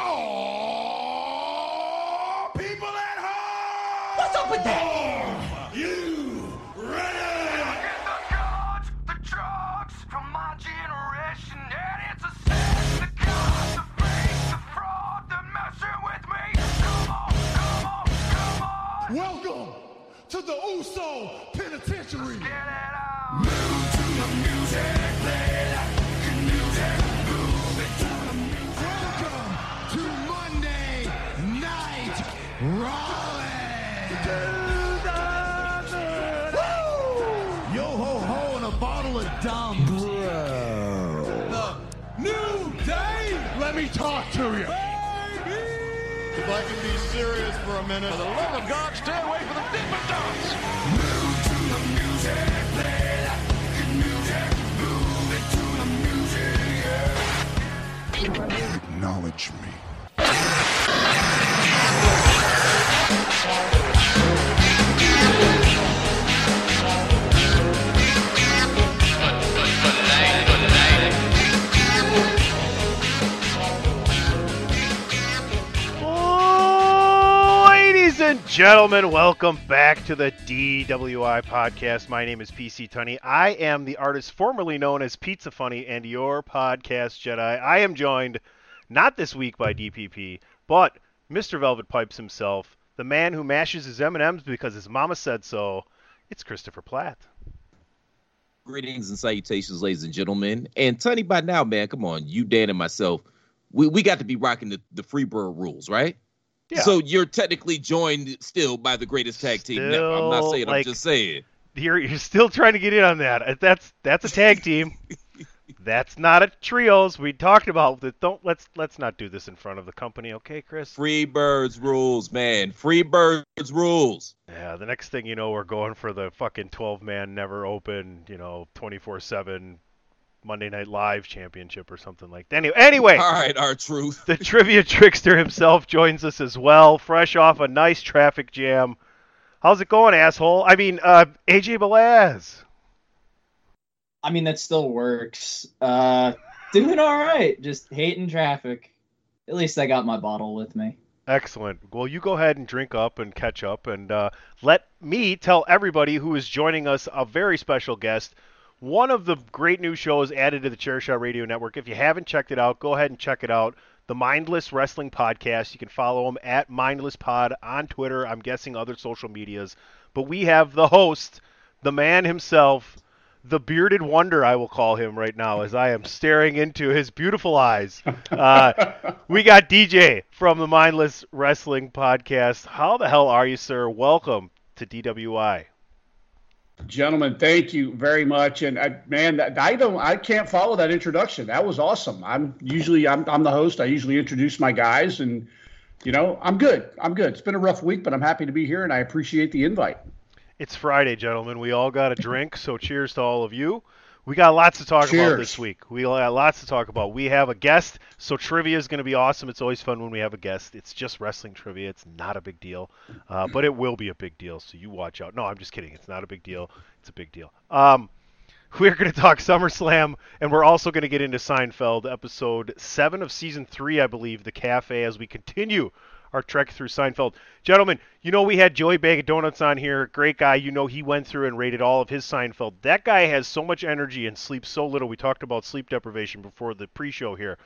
Oh, people at home! What's up with that? You ready? Get the drugs, the drugs from my generation, and it's a sin. The cops, the fakes, the fraud, they're messing with me. Come on, come on, come on. Welcome to the Uso Penitentiary. Let talk to you. If I can be serious for a minute. For the love of God, stay away from the Dippin' Dots. Acknowledge me. And gentlemen, welcome back to the DWI podcast. My name is PC Tunney. I am the artist formerly known as Pizza Funny and your podcast Jedi. I am joined not this week by DPP, but Mr. Velvet Pipes himself, the man who mashes his M&Ms because his mama said so. It's Christopher Platt. Greetings and salutations, ladies and gentlemen. And Tony, by now, man, come on, you, Dan, and myself, we, we got to be rocking the, the Freebird rules, right? Yeah. So you're technically joined still by the greatest tag team. No, I'm not saying, like- I'm just saying. You're you're still trying to get in on that. Uh, That's that's a tag team. That's not a trios. We talked about that. Don't let's let's not do this in front of the company, okay, Chris? Freebirds rules, man. Freebirds rules. Yeah, the next thing you know, we're going for the fucking 12 man, never open, you know, 24 7 Monday Night Live championship or something like that. Anyway, anyway All right, our truth. the trivia trickster himself joins us as well, fresh off a nice traffic jam. How's it going, asshole? I mean, uh, AJ Belaz. I mean, that still works. Uh, doing all right. Just hating traffic. At least I got my bottle with me. Excellent. Well, you go ahead and drink up and catch up, and uh, let me tell everybody who is joining us a very special guest. One of the great new shows added to the Chairshot Radio Network. If you haven't checked it out, go ahead and check it out. The Mindless Wrestling Podcast. You can follow them at Mindless Pod on Twitter. I'm guessing other social medias. But we have the host, the man himself, the bearded wonder, I will call him right now, as I am staring into his beautiful eyes. Uh, we got DJ from the Mindless Wrestling Podcast. How the hell are you, sir? Welcome to DWI. Gentlemen, thank you very much. And I, man, I don't, I can't follow that introduction. That was awesome. I'm usually, I'm, I'm the host. I usually introduce my guys, and you know, I'm good. I'm good. It's been a rough week, but I'm happy to be here, and I appreciate the invite. It's Friday, gentlemen. We all got a drink, so cheers to all of you. We got lots to talk about this week. We got lots to talk about. We have a guest, so trivia is going to be awesome. It's always fun when we have a guest. It's just wrestling trivia. It's not a big deal, uh, but it will be a big deal. So you watch out. No, I'm just kidding. It's not a big deal. It's a big deal. Um, we're going to talk SummerSlam, and we're also going to get into Seinfeld, episode seven of season three, I believe, the cafe, as we continue our trek through Seinfeld. Gentlemen, you know we had Joey Bag of Donuts on here. Great guy. You know he went through and rated all of his Seinfeld. That guy has so much energy and sleeps so little. We talked about sleep deprivation before the pre-show here.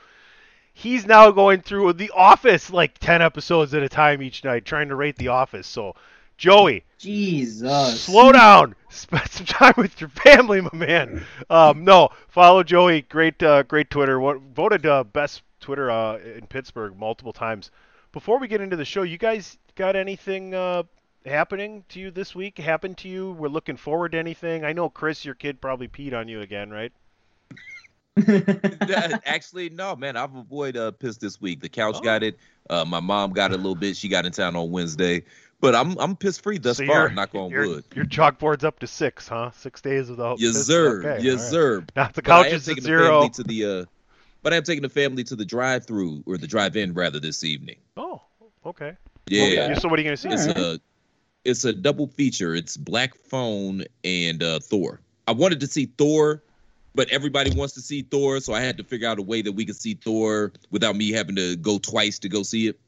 He's now going through The Office like 10 episodes at a time each night trying to rate The Office. So, Joey, Jesus. slow down. Spend some time with your family, my man. Um, no, follow Joey. Great, uh, great Twitter. What voted uh, best Twitter uh, in Pittsburgh multiple times. Before we get into the show, you guys got anything uh, happening to you this week? Happened to you? We're looking forward to anything. I know Chris, your kid probably peed on you again, right? Actually, no, man. I've avoided uh, piss this week. The couch Oh. got it. Uh, my mom got it a little bit. She got in town on Wednesday, but I'm I'm piss free thus So far. Knock on your, wood. Your chalkboard's up to six, huh? Six days without. Yes, piss? sir. Okay, yes, right. sir. Now the couch is at taking the zero. to the uh, but I'm taking the family to the drive-through or the drive-in rather this evening. Oh, okay. Yeah, Okay. So what are you gonna see? it's a it's a double feature. It's Black Phone and uh, Thor. I wanted to see Thor, but everybody wants to see Thor, so I had to figure out a way that we could see Thor without me having to go twice to go see it.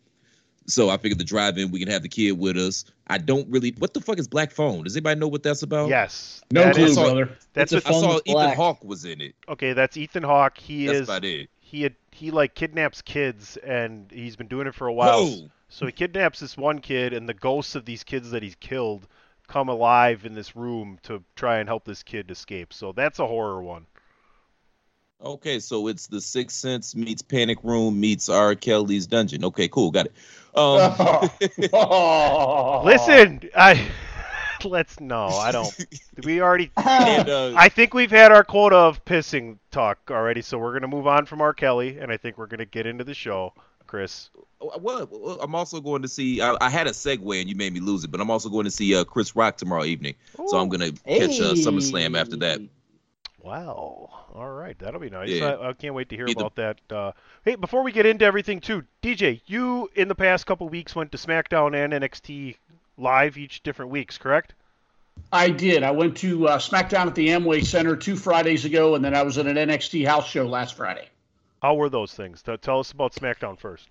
So I figured the drive-in we can have the kid with us. I don't really. What the fuck is Black Phone? Does anybody know what that's about? Yes. No that clue, is- brother. That's It's a a, I phone saw Ethan black. Hawke was in it. okay. That's Ethan Hawke. He That's is. about it. He had he like kidnaps kids, and he's been doing it for a while. Whoa. So he kidnaps this one kid, and the ghosts of these kids that he's killed come alive in this room to try and help this kid escape. So that's a horror one. Okay, so it's the Sixth Sense meets Panic Room meets R. Kelly's Dungeon. Okay, cool, got it. Um, Oh. Listen, I let's no, I don't. We already. and, uh, I think we've had our quota of pissing talk already, so we're gonna move on from R. Kelly, and I think we're gonna get into the show, Chris. well, well, I'm also going to see. I, I had a segue and you made me lose it, but I'm also going to see uh, Chris Rock tomorrow evening. So I'm going to catch uh, SummerSlam after that. Wow. All right, that'll be nice. Yeah. I, I can't wait to hear Either- about that. Uh, hey, before we get into everything, too, DJ, you in the past couple weeks went to SmackDown and NXT live each different weeks, correct? I did. I went to uh, SmackDown at the Amway Center two Fridays ago, and then I was at an NXT house show last Friday. How were those things? Tell us about SmackDown first.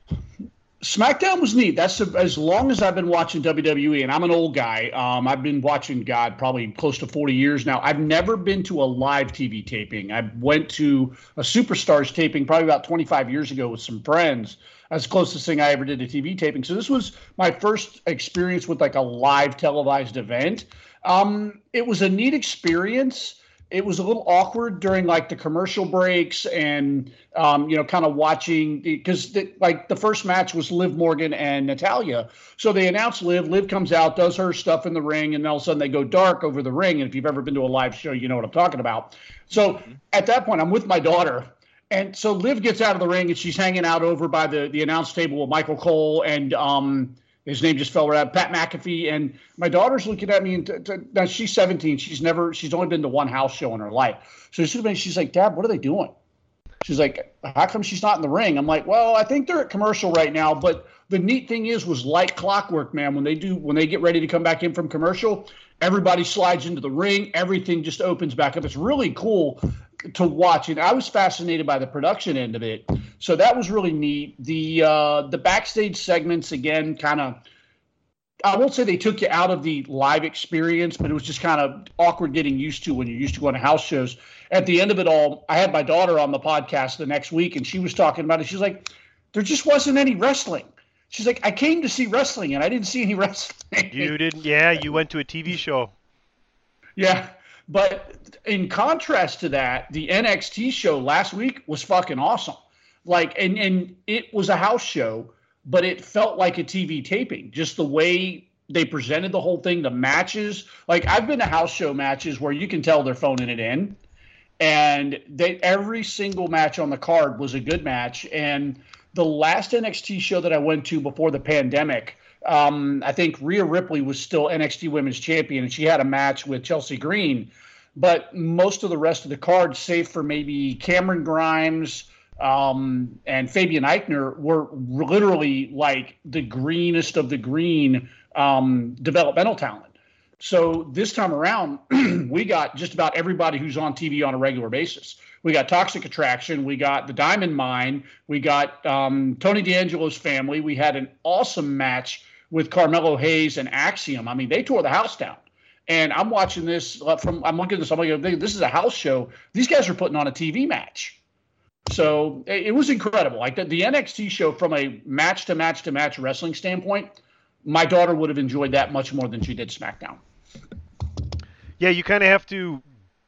SmackDown was neat. That's as long as I've been watching WWE, and I'm an old guy. Um, I've been watching God probably close to 40 years now. I've never been to a live TV taping. I went to a Superstars taping probably about 25 years ago with some friends. That's the closest thing I ever did to TV taping. So this was my first experience with like a live televised event. Um, it was a neat experience it was a little awkward during like the commercial breaks and um, you know kind of watching because like the first match was Liv Morgan and Natalya. So they announce Liv. Liv comes out, does her stuff in the ring, and all of a sudden they go dark over the ring. And if you've ever been to a live show, you know what I'm talking about. So at that point, I'm with my daughter. And so Liv gets out of the ring and she's hanging out over by the, the announce table with Michael Cole and um, his name just fell right out. Pat McAfee and my daughter's looking at me and t- t- now she's 17. She's never she's only been to one house show in her life. So she's she's like, Dad, what are they doing? She's like, how come she's not in the ring? I'm like, well, I think they're at commercial right now. But the neat thing is, was like clockwork, man. When they do, when they get ready to come back in from commercial, everybody slides into the ring. Everything just opens back up. It's really cool to watch, and I was fascinated by the production end of it. So that was really neat. The uh, the backstage segments again, kind of. I won't say they took you out of the live experience, but it was just kind of awkward getting used to when you're used to going to house shows. At the end of it all, I had my daughter on the podcast the next week, and she was talking about it. She's like, "There just wasn't any wrestling." She's like, "I came to see wrestling, and I didn't see any wrestling." You didn't? Yeah, you went to a TV show. Yeah, but in contrast to that, the NXT show last week was fucking awesome. Like, and and it was a house show, but it felt like a TV taping. Just the way they presented the whole thing, the matches. Like, I've been to house show matches where you can tell they're phoning it in, and they every single match on the card was a good match. And the last NXT show that I went to before the pandemic. Um, I think Rhea Ripley was still NXT Women's Champion, and she had a match with Chelsea Green. But most of the rest of the card, save for maybe Cameron Grimes um, and Fabian Aichner, were literally like the greenest of the green um, developmental talent. So this time around, we got just about everybody who's on TV on a regular basis. We got Toxic Attraction, we got the Diamond Mine, we got um, Tony D'Angelo's family. We had an awesome match with Carmelo Hayes and Axiom. I mean, they tore the house down. And I'm watching this uh, from. I'm looking at this. I'm like, this is a house show. These guys are putting on a TV match. So it, it was incredible. Like the, the NXT show, from a match to match to match wrestling standpoint, my daughter would have enjoyed that much more than she did SmackDown. Yeah, you kind of have to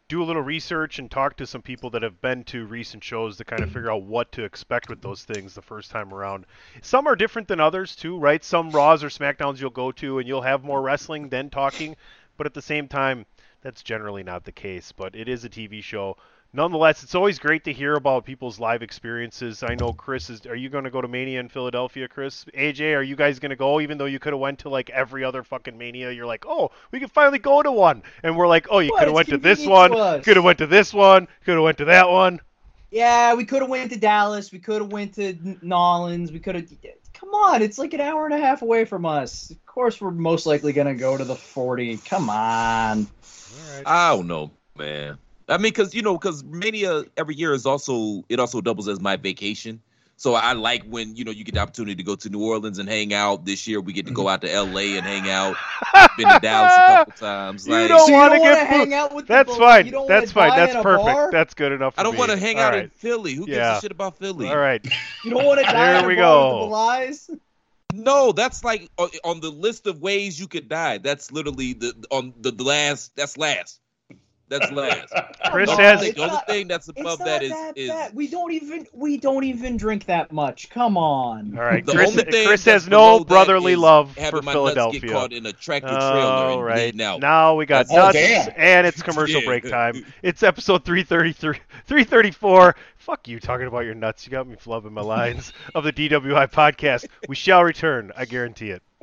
do a little research and talk to some people that have been to recent shows to kind of figure out what to expect with those things the first time around. Some are different than others too, right? Some Raws or SmackDowns you'll go to and you'll have more wrestling than talking, but at the same time, that's generally not the case. But it is a TV show. Nonetheless, it's always great to hear about people's live experiences. I know Chris is. Are you going to go to Mania in Philadelphia, Chris? AJ, are you guys going to go? Even though you could have went to like every other fucking Mania, you're like, oh, we can finally go to one, and we're like, oh, you could have went to this one, could have went to this one, could have went to that one. Yeah, we could have went to Dallas. We could have went to N- Nolans. We could have. Come on, it's like an hour and a half away from us. Of course, we're most likely gonna go to the forty. Come on. I don't know, man. I mean, because you know, because Mania uh, every year is also it also doubles as my vacation. So I like when you know you get the opportunity to go to New Orleans and hang out. This year we get to go mm-hmm. out to L.A. and hang out. I've Been to Dallas a couple times. You don't So want to get hang out with That's bo- fine. you don't That's fine. That's perfect. bar? That's good enough. For I don't want to hang All out right. in Philly. Who gives a shit about Philly? All right. You don't want to die There in a we bar with go. the lies. No, that's like on- on the list of ways you could die. That's literally the on the, the last. That's last. That's last. Chris Come has- on, the only thing that's above that is that is. We don't even we don't even drink that much. Come on. All right. The Chris, only thing Chris has no brotherly love for my Philadelphia. Nuts get caught in a tractor trailer All and out. Now we got Oh, nuts, damn. and it's commercial Yeah. break time. It's episode 333, 334. Fuck you talking about your nuts. You got me flubbing my lines of the DWI podcast. We shall return. I guarantee it.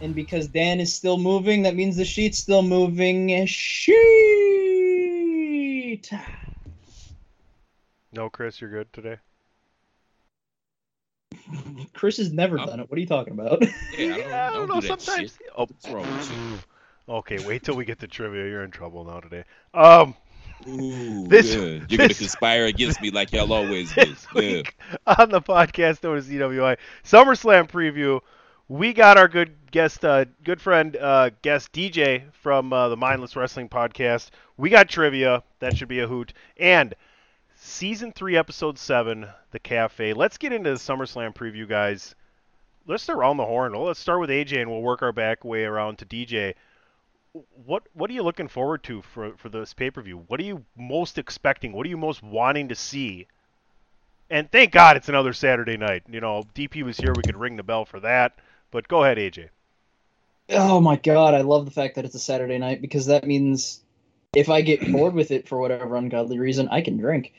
And because Dan is still moving, that means the sheet's still moving. Sheet. No, Chris, you're good today. Chris has never I'm- done it. What are you talking about? Yeah, I don't, I don't do that sometimes. shit. Oh, What's wrong okay. Wait till we get to trivia. You're in trouble now today. Um, Ooh, This- yeah. You're gonna conspire against me like y'all always do. this Yeah. week on the podcast known as EWI SummerSlam preview, we got our good guest, uh, good friend, uh, guest DJ from uh, the Mindless Wrestling podcast. We got trivia. That should be a hoot. And season three, episode seven, the cafe. Let's get into the SummerSlam preview, guys. Let's start around the horn. Well, let's start with AJ, and we'll work our back way around to DJ. What what are you looking forward to for for this pay per view? What are you most expecting? What are you most wanting to see? And thank God it's another Saturday night. You know, DP was here. We could ring the bell for that. But go ahead, AJ. oh my god, I love the fact that it's a Saturday night because that means if I get bored with it for whatever ungodly reason, I can drink.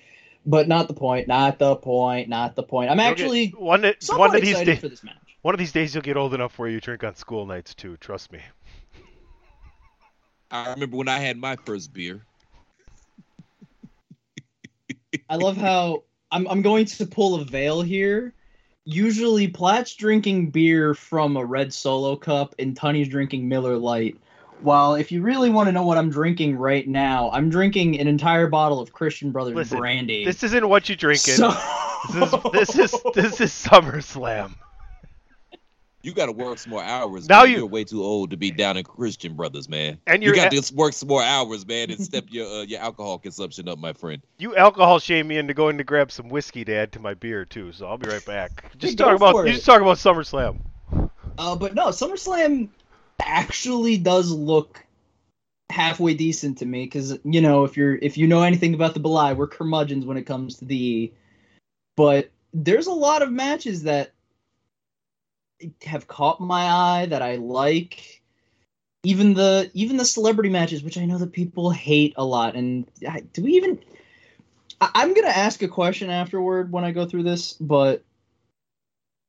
But not the point. Not the point. Not the point. I'm actually get- one one somewhat of these excited days. for this match. One of these days you'll get old enough where you drink on school nights too. Trust me. I remember when I had my first beer. I love how I'm I'm going to pull a veil here. Usually Platt's drinking beer from a red solo cup and Tunny's drinking Miller Lite. While if you really want to know what I'm drinking right now, I'm drinking an entire bottle of Christian Brothers Listen, brandy. This isn't what you drinking. So- This is this is this is SummerSlam. You got to work some more hours. Now you- You're way too old to be down in Christian Brothers, man. And you you're got at- to work some more hours, man, and step your uh, your alcohol consumption up, my friend. You alcohol shame me into going to grab some whiskey to add to my beer too. So I'll be right back. Just talk about you just talk about SummerSlam. Uh, but no, SummerSlam actually does look halfway decent to me because you know if you're if you know anything about the Belay, we're curmudgeons when it comes to the. But there's a lot of matches that have caught my eye that I like. Even the even the celebrity matches, which I know that people hate a lot, and I, do we even? I, I'm gonna ask a question afterward when I go through this, but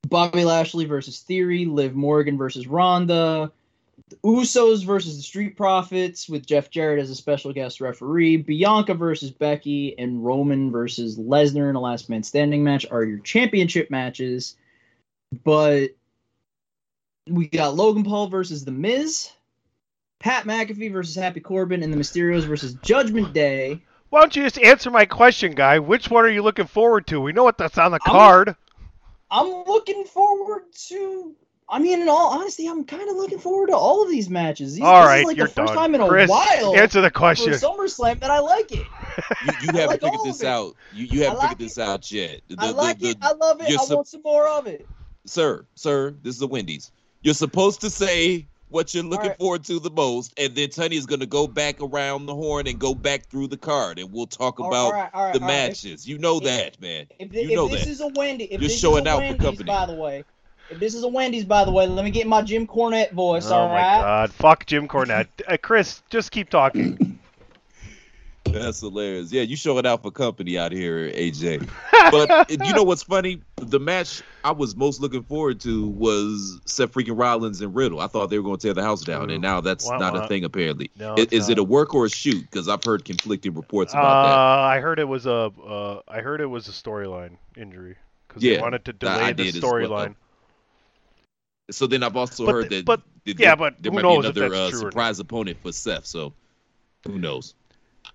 Bobby Lashley versus Theory, Liv Morgan versus Ronda, the Usos versus the Street Profits with Jeff Jarrett as a special guest referee, Bianca versus Becky, and Roman versus Lesnar in a last man standing match are your championship matches. But we got Logan Paul versus The Miz, Pat McAfee versus Happy Corbin, and the Mysterios versus Judgment Day. Why don't you just answer my question, guy? Which one are you looking forward to? We know what that's on the I'm- card. I'm looking forward to I mean, in all honesty, I'm kind of looking forward to all of these matches. These, All this right, is like you're the first done. time in a Chris, while answer the question. for question. SummerSlam that I like it. You, you haven't like figured this out. You, you haven't like figured this out yet. The- I like the- it. I love it. I sup- want some more of it. sir, sir, this is a Wendy's. You're supposed to say what you're looking right. forward to the most, and then Tony is going to go back around the horn and go back through the card, and we'll talk All- about all right, all right, the all right. If- matches. you know if- that, man. If, you thi- know if this that. is a Wendy, if You're this showing is a out for Wendy's, company. by the way, if this is a Wendy's, by the way, let me get my Jim Cornette voice. oh all my right. God! Fuck Jim Cornette. Uh, Chris, just keep talking. That's hilarious. Yeah, you showing out for company out here, AJ. But you know what's funny? The match I was most looking forward to was Seth freaking Rollins and Riddle. I thought they were going to tear the house down, and now that's Wah, not wah. a thing apparently. No, is it a work or a shoot? Because I've heard conflicting reports Uh, about that. I heard it was a. Uh, I heard it was a storyline injury because they wanted to delay the well. storyline. So then I've also But heard the- that. but- that yeah, there- but there who might knows be another uh, true or not. surprise opponent for Seth. So who knows?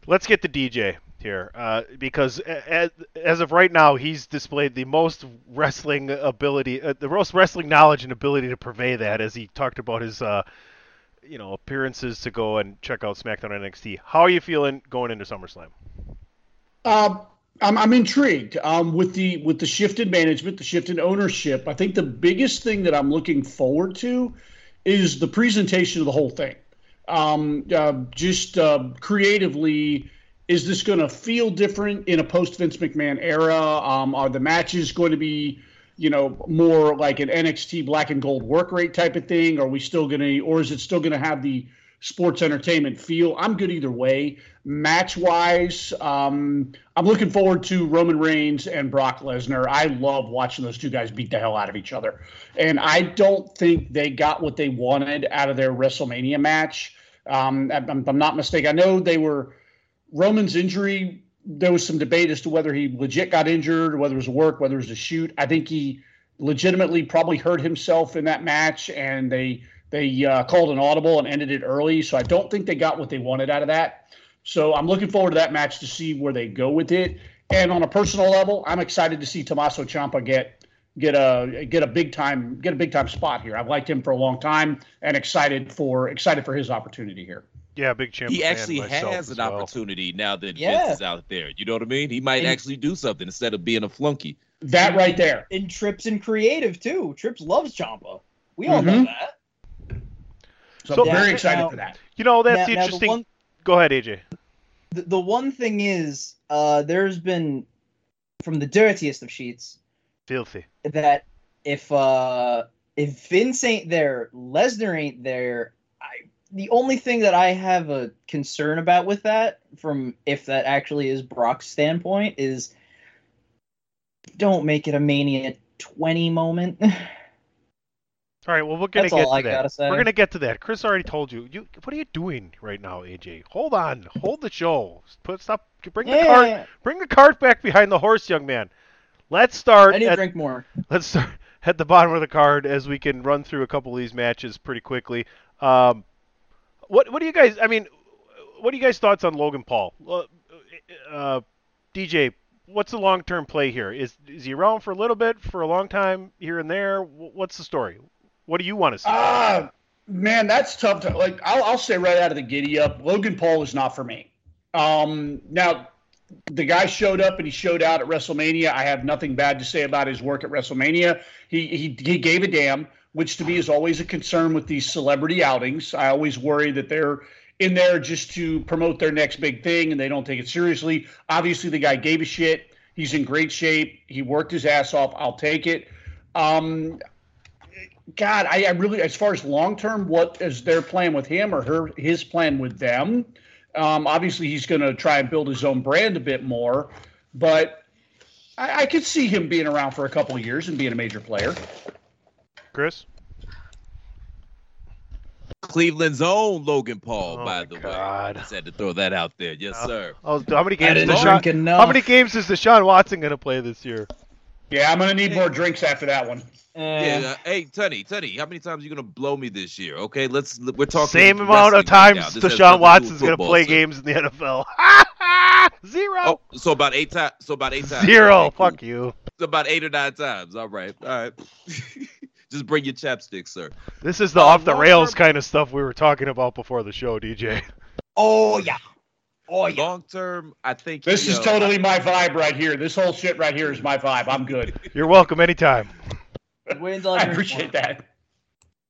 Let's get to DJ here uh, because as, as of right now, he's displayed the most wrestling ability, uh, the most wrestling knowledge and ability to purvey that. As he talked about his, uh, you know, appearances to go and check out SmackDown NXT. How are you feeling going into SummerSlam? Um, I'm, I'm intrigued um, with the with the shift in management, the shift in ownership. I think the biggest thing that I'm looking forward to is the presentation of the whole thing. Um, uh, just uh, creatively, is this going to feel different in a post Vince McMahon era? Um, are the matches going to be, you know, more like an NXT black and gold work rate type of thing? Are we still going to, or is it still going to have the sports entertainment feel? I'm good either way. Match wise, um, I'm looking forward to Roman Reigns and Brock Lesnar. I love watching those two guys beat the hell out of each other. And I don't think they got what they wanted out of their WrestleMania match. Um, I'm, I'm not mistaken. I know they were Roman's injury. There was some debate as to whether he legit got injured whether it was a work, whether it was a shoot. I think he legitimately probably hurt himself in that match, and they they uh, called an audible and ended it early. So I don't think they got what they wanted out of that. So I'm looking forward to that match to see where they go with it. And on a personal level, I'm excited to see Tommaso Ciampa get get a get a big time get a big time spot here. I've liked him for a long time and excited for excited for his opportunity here. Yeah, big champ. He actually has an well. opportunity now that Yeah. Vince is out there. You know what I mean? He might And- actually do something instead of being a flunky. That right there. And Trips and creative too. Trips loves Ciampa. We all know Mhm. that. So, So- I'm very excited now- for that. You know, that's Now- the now the interesting. one- Go ahead, AJ. The, the one thing is, uh, there's been from the dirtiest of sheets Filthy. that if uh if Vince ain't there, Lesnar ain't there. I the only thing that I have a concern about with that, from if that actually is Brock's standpoint, is don't make it a Mania 20 moment. All right, well, we're gonna That's get to I that. We're gonna get to that. Chris already told you. You, what are you doing right now, AJ? Hold on, hold the show. Put stop. Bring the cart. yeah, Bring the cart back behind the horse, young man. Let's start. I need at- drink more. let's start at the bottom of the card as we can run through a couple of these matches pretty quickly. Um, what what do you guys? I mean, what are you guys' thoughts on Logan Paul? Uh, uh, DJ, what's the long term play here? Is is he around for a little bit, for a long time here and there? What's the story? What do you want to see? Ah, man, that's tough to like. I'll, I'll say right out of the giddy up, Logan Paul is not for me. Um, now, the guy showed up and he showed out at WrestleMania. I have nothing bad to say about his work at WrestleMania. He he he gave a damn, which to me is always a concern with these celebrity outings. I always worry that they're in there just to promote their next big thing and they don't take it seriously. Obviously, the guy gave a shit. He's in great shape. He worked his ass off. I'll take it. Um, God, I, I really, as far as long term, what is their plan with him or her, his plan with them? Um, obviously, he's going to try and build his own brand a bit more, but I, I could see him being around for a couple of years and being a major player. Chris? Cleveland's own Logan Paul, Oh by the God. way. Just had to throw that out there. Yes, Oh. sir. Oh, how many games? Is drink Deshaun, how many games is Deshaun Watson going to play this year? Yeah, I'm going to need more drinks after that one. Eh, Yeah, uh, hey, Teddy, Teddy, how many times are you gonna blow me this year? Okay, let's we're talking Same amount of wrestling right times This has Deshaun nothing to do Watson's going to play sir. games in the NFL. Zero. Oh, so about eight times. So about eight times. Zero. Okay, cool. Fuck you. So about eight or nine times. All right, all right. Just bring your chapstick, sir. This is the Uh, off the rails term- kind of stuff we were talking about before the show, DJ. Oh yeah. Oh yeah. Long term, I think This you is know, totally my vibe right here. This whole shit right here is my vibe. I'm good. You're welcome anytime. Wait until I I appreciate that.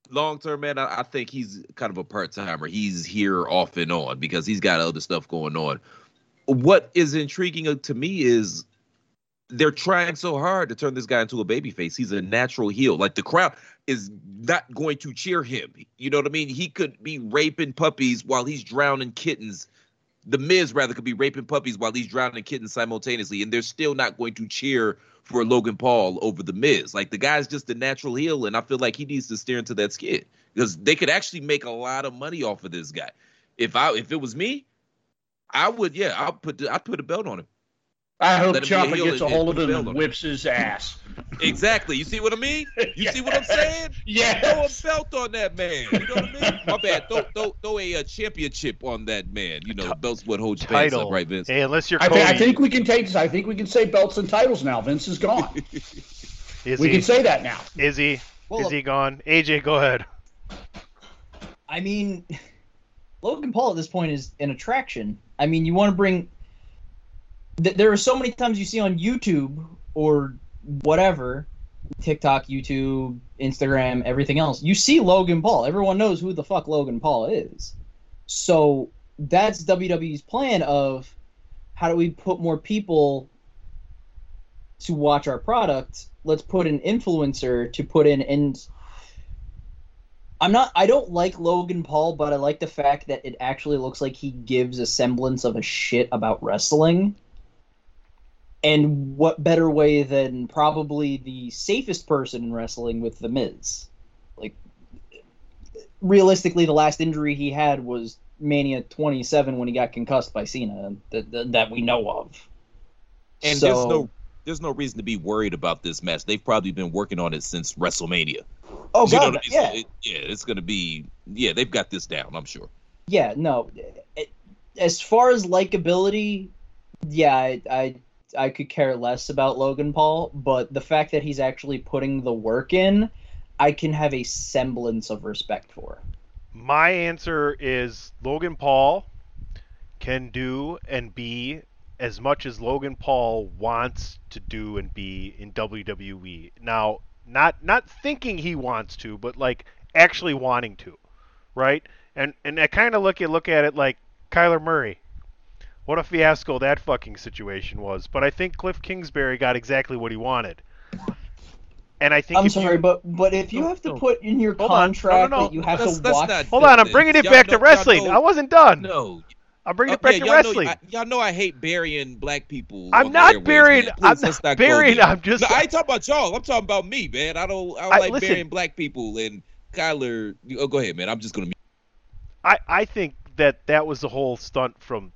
long term, man. I, I think he's kind of a part timer. He's here off and on because he's got other stuff going on. What is intriguing uh, to me is they're trying so hard to turn this guy into a babyface. He's a natural heel. Like the crowd is not going to cheer him. You know what I mean? He could be raping puppies while he's drowning kittens. The Miz rather could be raping puppies while he's drowning kittens simultaneously, and they're still not going to cheer for Logan Paul over the Miz. Like the guy's just a natural heel, and I feel like he needs to steer into that skid because they could actually make a lot of money off of this guy. If I if it was me, I would yeah, I'll put I'd put a belt on him. I hope Let him be a Ciampa heel gets a hold of him and on it. whips his ass. Exactly. You see what I mean? You see what I'm saying? Yeah. Throw a belt on that man. You know what I mean? My bad. Throw, throw, throw a, uh championship on that man. You know, belts what holds your pants Title. up, right, Vince? Hey, unless you're I, Cody, thi- I think we can take. I think we can say belts and titles now. Vince is gone. is we he? can say that now. is he? Well, is he gone? AJ, go ahead. I mean, Logan Paul at this point is an attraction. I mean, you want to bring. Th- there are so many times you see on YouTube or whatever, TikTok, YouTube, Instagram, everything else. You see Logan Paul. Everyone knows who the fuck Logan Paul is. So that's WWE's plan of how do we put more people to watch our product? Let's put an influencer to put in and I'm not I don't like Logan Paul, but I like the fact that it actually looks like he gives a semblance of a shit about wrestling. And what better way than probably the safest person in wrestling with the Miz? Like realistically the last injury he had was Mania 27 when he got concussed by Cena that, that, that we know of. And So- there's no there's no reason to be worried about this match. They've probably been working on it since WrestleMania. Oh You know I mean? yeah. So it- yeah, it's gonna be yeah, they've got this down, I'm sure. Yeah, no. It- As far as likability, yeah, I, I I could care less about Logan Paul, but the fact that he's actually putting the work in, I can have a semblance of respect for. My answer is Logan Paul can do and be as much as Logan Paul wants to do and be in WWE. Now, not not thinking he wants to, but like actually wanting to, right? And and I kind of look at look at it like Kyler Murray. What a fiasco that fucking situation was. But I think Kliff Kingsbury got exactly what he wanted. And I think I'm sorry, you, but but if you No, have to no. put in your Hold on. No, no, contract no. that you have Let's- to let's watch, hold on, I'm bringing it back know- to wrestling. I wasn't done. No. I'm bringing it back yeah, to y'all know- wrestling. I- y'all know I hate burying black people. I'm not airwaves, burying. man. I'm Please, let's not burying. I'm just. No, I ain't talking about y'all. I'm talking about me, man. I don't. I don't I- like listen. burying black people. And Kyler, oh, go ahead, man. I'm just gonna. I, I think that that was a whole stunt from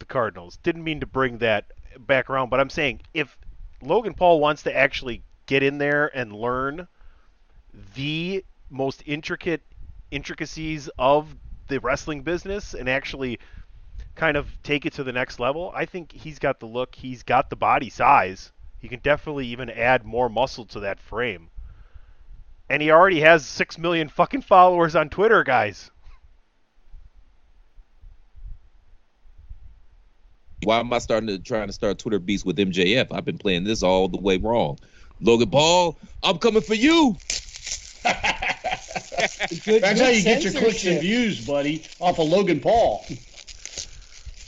the Cardinals. Didn't mean to bring that back around, but I'm saying if Logan Paul wants to actually get in there and learn the most intricate intricacies of the wrestling business and actually kind of take it to the next level, I think he's got the look, he's got the body size. He can definitely even add more muscle to that frame. And he already has 6 million fucking followers on Twitter, guys. Why am I starting to trying to start Twitter beats with MJF? I've been playing this all the way wrong. Logan Paul, I'm coming for you. good, That's how good you get your clicks and views, buddy, off of Logan Paul.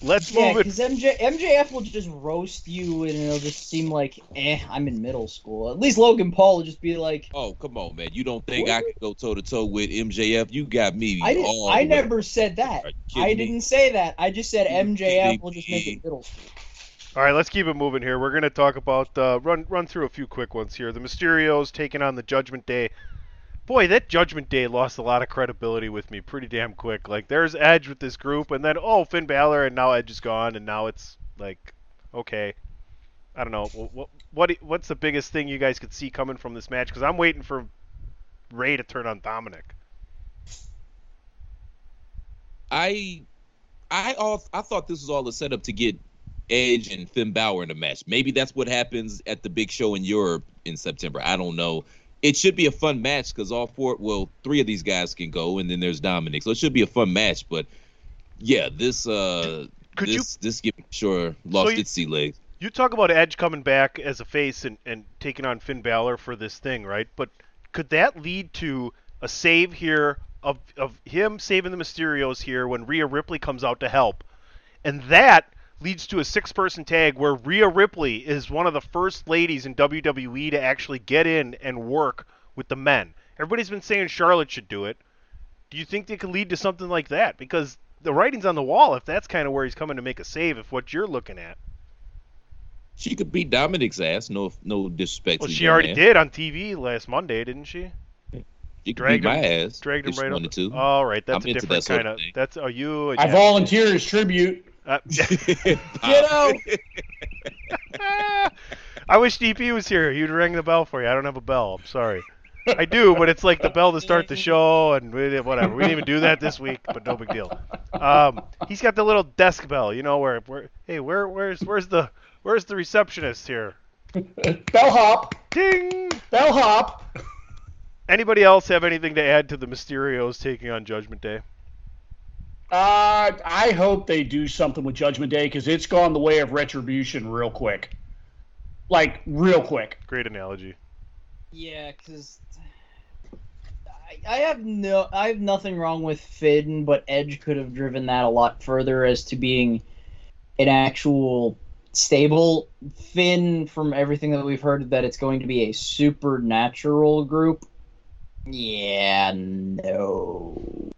Let's Yeah, move it. because MJ, MJF will just roast you, and it'll just seem like, eh, I'm in middle school. At least Logan Paul will just be like, Oh, come on, man. You don't think I What? can go toe to toe with MJF? You got me. I didn't. all I never said that. Are you kidding I didn't say that. I just said You MJF will just make it middle school. All right, let's keep it moving here. We're going to talk about uh, run run through a few quick ones here. The Mysterios taking on the Judgment Day. Boy, that Judgment Day lost a lot of credibility with me pretty damn quick. Like there's Edge with this group, and then oh Finn Balor, and now Edge is gone, and now it's like okay. I don't know what what what's the biggest thing you guys could see coming from this match? Because I'm waiting for Rey to turn on Dominic. I I all I thought this was all a setup to get Edge and Finn Balor in a match. Maybe that's what happens at the big show in Europe in September. I don't know. It should be a fun match because all four, well, three of these guys can go, and then there's Dominic, so it should be a fun match. But yeah, this uh, Could this this give sure lost you- its sea legs. You talk about Edge coming back as a face and, and taking on Finn Balor for this thing, right? But could that lead to a save here of of him saving the Mysterios here when Rhea Ripley comes out to help, and that leads to a six-person tag where Rhea Ripley is one of the first ladies in WWE to actually get in and work with the men. Everybody's been saying Charlotte should do it. Do you think they could lead to something like that? Because the writing's on the wall if that's kind of where he's coming to make a save, if what you're looking at. She could beat Dominic's ass. No, no disrespect. Well, to she already man. did on TV last Monday, didn't she? She could Dragged beat my him- ass. Dragged him right up. wanted to. All right, that's I'm a different that sort kind of of. thing. That's are you? a- I yeah. volunteer as tribute. Uh, Ditto. I wish DP was here. He'd ring the bell for you. I don't have a bell. I'm sorry. I do, but it's like the bell to start the show, and we, whatever. We didn't even do that this week, but no big deal. Um, he's got the little desk bell, you know, where, where hey, where, where's, where's the, where's the receptionist here? Bellhop. Ding. Bellhop. Anybody else have anything to add to the Mysterios taking on Judgment Day? Uh, I hope they do something with Judgment Day because it's gone the way of retribution real quick. Like real quick. Great analogy. Yeah, because I, I have no, I have nothing wrong with Finn, but Edge could have driven that a lot further as to being an actual stable. Finn, from everything that we've heard, that it's going to be a supernatural group. Yeah, no.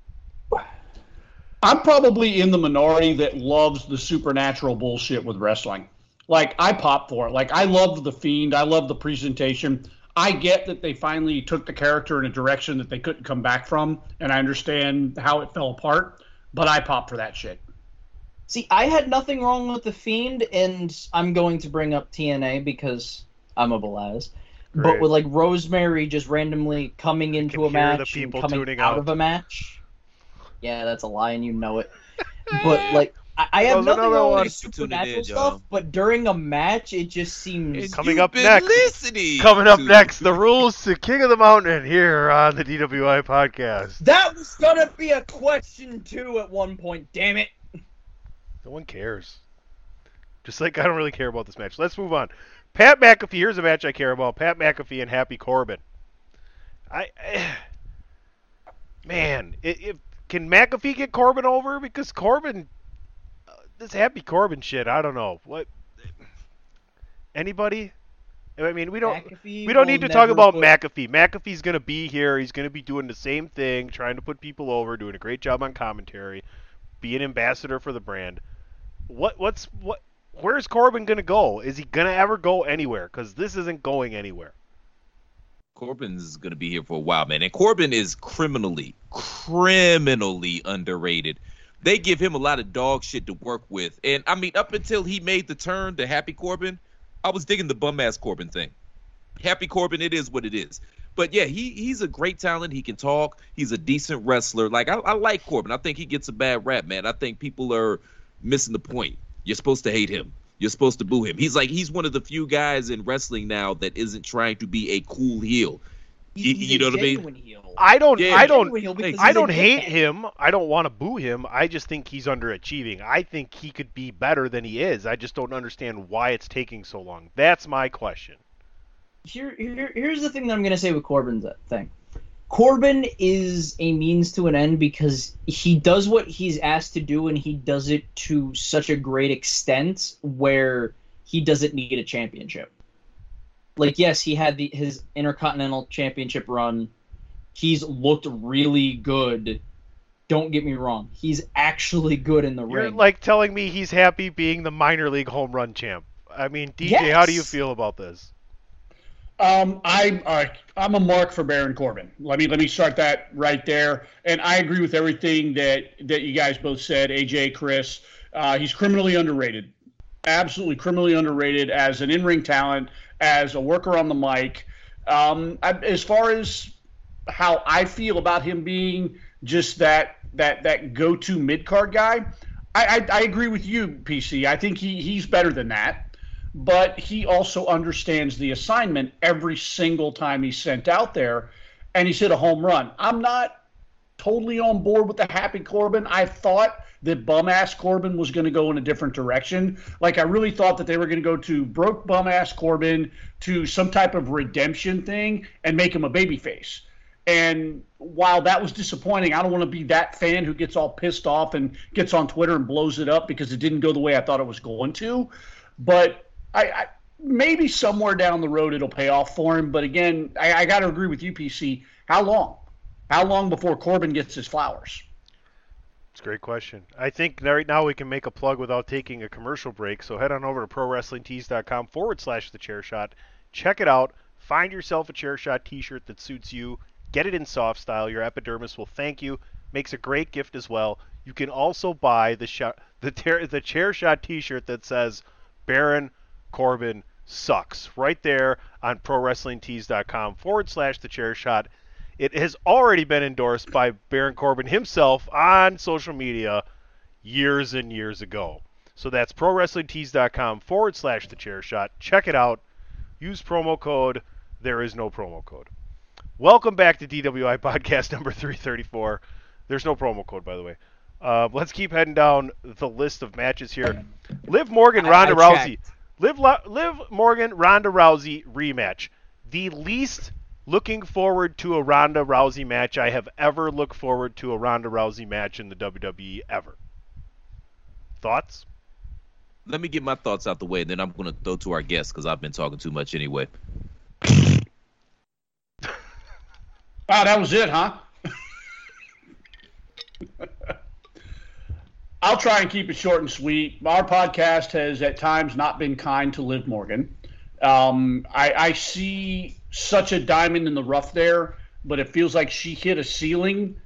I'm probably in the minority that loves the supernatural bullshit with wrestling. Like I pop for it. Like I love the fiend. I love the presentation. I get that they finally took the character in a direction that they couldn't come back from, and I understand how it fell apart. But I pop for that shit. See, I had nothing wrong with the Fiend, and I'm going to bring up TNA because I'm a Belaz. But with like Rosemary just randomly coming into a can hear the match and coming out out. of a match. Yeah, that's a lie, and you know it. but like, I, I have There's nothing another wrong one. with Thanks supernatural in, stuff. y'all. But during a match, it just seems. Coming up next. Listening Coming up to- next, the rules to King of the Mountain here on the DWI podcast. That was gonna be a question too at one point. Damn it! No one cares. Just like I don't really care about this match. Let's move on. Pat McAfee. Here's a match I care about. Pat McAfee and Happy Corbin. I, man, i if can McAfee get Corbin over because Corbin, uh, this Happy Corbin shit. I don't know what. Anybody? I mean, we don't. McAfee We don't need to talk about put- McAfee. McAfee's going to be here. He's going to be doing the same thing, trying to put people over, doing a great job on commentary, be an ambassador for the brand. What what's what where's Corbin going to go? Is he going to ever go anywhere cuz this isn't going anywhere. Corbin's to be here for a while, man. And Corbin is criminally, criminally underrated. They give him a lot of dog shit to work with. And I mean, up until he made the turn to Happy Corbin, I was digging the bum ass Corbin thing. Happy Corbin, it is what it is. But yeah, he he's a great talent. He can talk. He's a decent wrestler. Like I, I like Corbin. I think he gets a bad rap, man. I think people are missing the point. You're supposed to hate him. You're supposed to boo him. He's like he's one of the few guys in wrestling now that isn't trying to be a cool heel. You- He's you know what I mean? heel. I don't Yeah. I don't Genuine heel because I don't hate dickhead. him. I don't want to boo him. I just think he's underachieving. I think he could be better than he is. I just don't understand why it's taking so long. That's my question. here, here here's the thing that I'm gonna say with Corbin's uh, thing. Corbin is a means to an end because he does what he's asked to do and he does it to such a great extent where he doesn't need a championship. Like yes, he had the his intercontinental championship run. He's looked really good. Don't get me wrong. He's actually good in the ring. You're ring. like telling me he's happy being the minor league home run champ. I mean, DJ, how do you feel about this? Um, I uh, I'm a mark for Baron Corbin. Let me let me start that right there. And I agree with everything that that you guys both said. AJ, Chris, uh, he's criminally underrated. Absolutely criminally underrated as an in-ring talent, as a worker on the mic. Um, I, as far as how I feel about him being just that that that go-to mid-card guy, I, I, I agree with you, PC. I think he he's better than that. But he also understands the assignment every single time he's sent out there, and he's hit a home run. I'm not totally on board with the happy Corbin. I thought that bum ass Corbin was going to go in a different direction. Like I really thought that they were going to go to broke bum ass Corbin to some type of redemption thing and make him a babyface. And while that was disappointing, I don't want to be that fan who gets all pissed off and gets on Twitter and blows it up because it didn't go the way I thought it was going to. But I, I maybe somewhere down the road it'll pay off for him. But again, I, I got to agree with you, PC. How long? How long before Corbin gets his flowers? It's a great question. I think right now we can make a plug without taking a commercial break. So head on over to prowrestlingtees.com forward slash the chair shot. Check it out. Find yourself a chair shot t shirt that suits you. Get it in soft style. Your epidermis will thank you. Makes a great gift as well. You can also buy the shot, the, ter- the chair shot t shirt that says Baron Corbin sucks right there on prowrestlingtees.com forward slash the chair shot. It has already been endorsed by Baron Corbin himself on social media years and years ago. So that's prowrestlingtees.com forward slash the chair shot. Check it out. Use promo code. There is no promo code. Welcome back to DWI podcast number 334. There's no promo code, by the way. Uh, let's keep heading down the list of matches here. Liv Morgan, Ronda Rousey. Liv, Liv Morgan, Ronda Rousey rematch. The least looking forward to a Ronda Rousey match I have ever looked forward to a Ronda Rousey match in the WWE ever. Thoughts? Let me get my thoughts out the way, and then I'm going to throw to our guest because I've been talking too much anyway. Wow, ah, that was it, huh? I'll try and keep it short and sweet. Our podcast has at times not been kind to Liv Morgan. Um, I, I see such a diamond in the rough there, but it feels like she hit a ceiling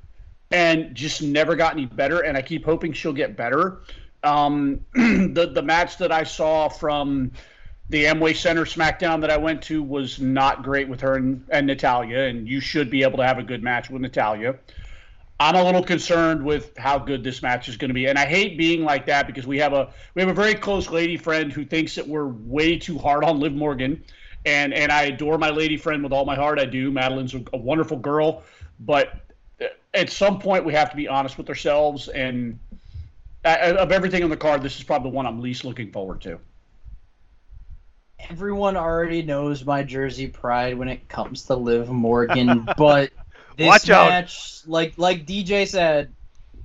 and just never got any better. And I keep hoping she'll get better. Um, the the match that I saw from the Amway Center SmackDown that I went to was not great with her and, and Natalya, and you should be able to have a good match with Natalya. I'm a little concerned with how good this match is going to be, and I hate being like that because we have a we have a very close lady friend who thinks that we're way too hard on Liv Morgan, and and I adore my lady friend with all my heart. I do. Madeline's a, a wonderful girl, but at some point we have to be honest with ourselves. And of everything on the card, this is probably the one I'm least looking forward to. Everyone already knows my Jersey pride when it comes to Liv Morgan, but this Watch out. match, like like DJ said,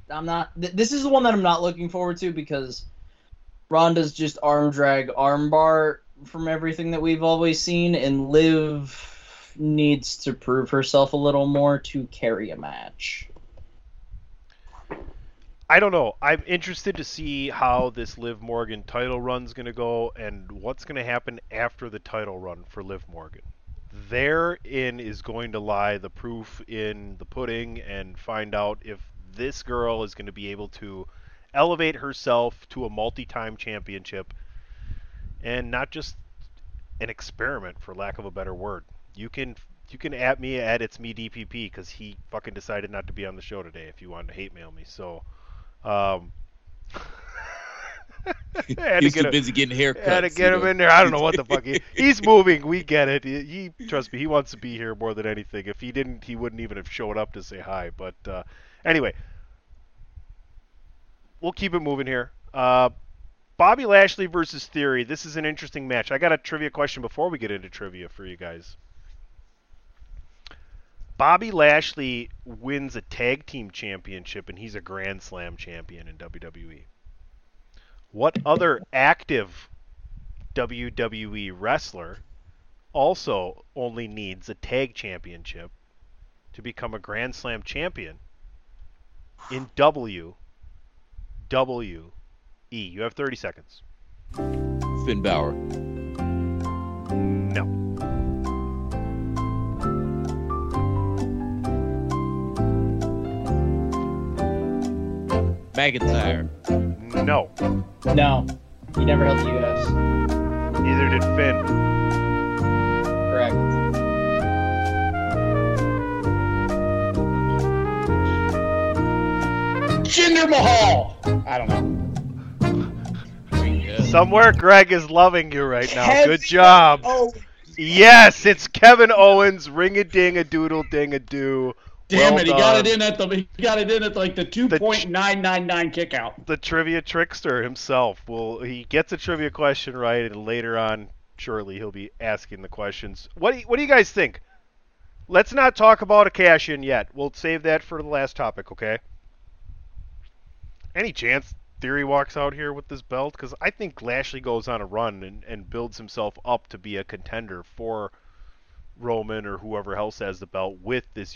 I'm not. Th- this is the one that I'm not looking forward to because Ronda's just arm drag armbar from everything that we've always seen, and Liv needs to prove herself a little more to carry a match. I don't know. I'm interested to see how this Liv Morgan title run's going to go and what's going to happen after the title run for Liv Morgan. Therein is going to lie the proof in the pudding and find out if this girl is going to be able to elevate herself to a multi-time championship and not just an experiment for lack of a better word. You can you can at me at it's me DPP because he fucking decided not to be on the show today. If you want to hate mail me, so um, He's too busy getting haircuts. had to you get him know. in there. I don't know what the fuck he, he's moving. We get it. He, he trust me. He wants to be here more than anything. If he didn't, he wouldn't even have showed up to say hi. But uh, anyway, we'll keep it moving here. Uh, Bobby Lashley versus Theory. This is an interesting match. I got a trivia question before we get into trivia for you guys. Bobby Lashley wins a tag team championship and he's a Grand Slam champion in WWE. What other active WWE wrestler also only needs a tag championship to become a Grand Slam champion in W W E? You have 30 seconds. Finn Balor. No. McIntyre. Um, no. No, he never held the U.S. Neither did Finn. Correct. Jinder Mahal. I don't know. Somewhere Greg is loving you right now. Kevin Good job. Oh, Yes, it's Kevin Owens. Ring a ding a doodle ding a doo. Damn Well it! He got it in at the he got it in at like the two point nine nine nine kick out. The trivia trickster himself. Will he gets a trivia question right, and later on, surely he'll be asking the questions. What do you, What do you guys think? Let's not talk about a cash in yet. We'll save that for the last topic, okay? Any chance Theory walks out here with this belt? Because I think Lashley goes on a run and, and builds himself up to be a contender for Roman or whoever else has the belt with this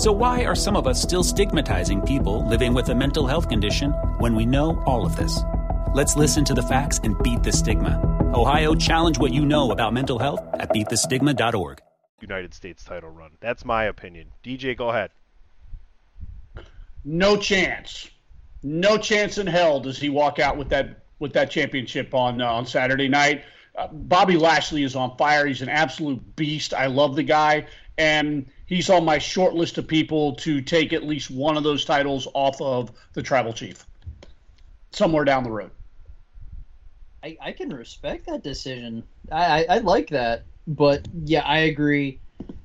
So, why are some of us still stigmatizing people living with a mental health condition when we know all of this? Let's listen to the facts and beat the stigma. Ohio, challenge what you know about mental health at beatthestigma.org. United States title run. That's my opinion. DJ, go ahead. No chance, no chance in hell does he walk out with that with that championship on uh, on Saturday night. Uh, Bobby Lashley is on fire. He's an absolute beast. I love the guy, and he's on my short list of people to take at least one of those titles off of the Tribal Chief somewhere down the road. I, I can respect that decision. I, I, I like that, but yeah, I agree.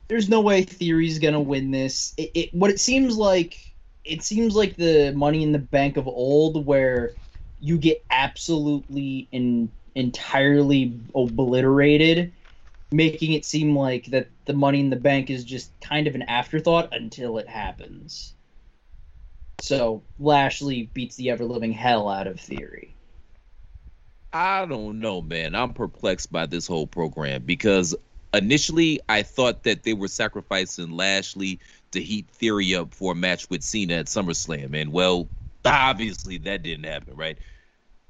There's no way Theory's gonna win this. It, it what it seems like. It seems like the Money in the Bank of old, where you get absolutely and entirely obliterated, making it seem like that the Money in the Bank is just kind of an afterthought until it happens. So Lashley beats the ever living hell out of Theory. I don't know, man. I'm perplexed by this whole program because initially I thought that they were sacrificing Lashley to heat Theory up for a match with Cena at SummerSlam. And well, obviously that didn't happen, right?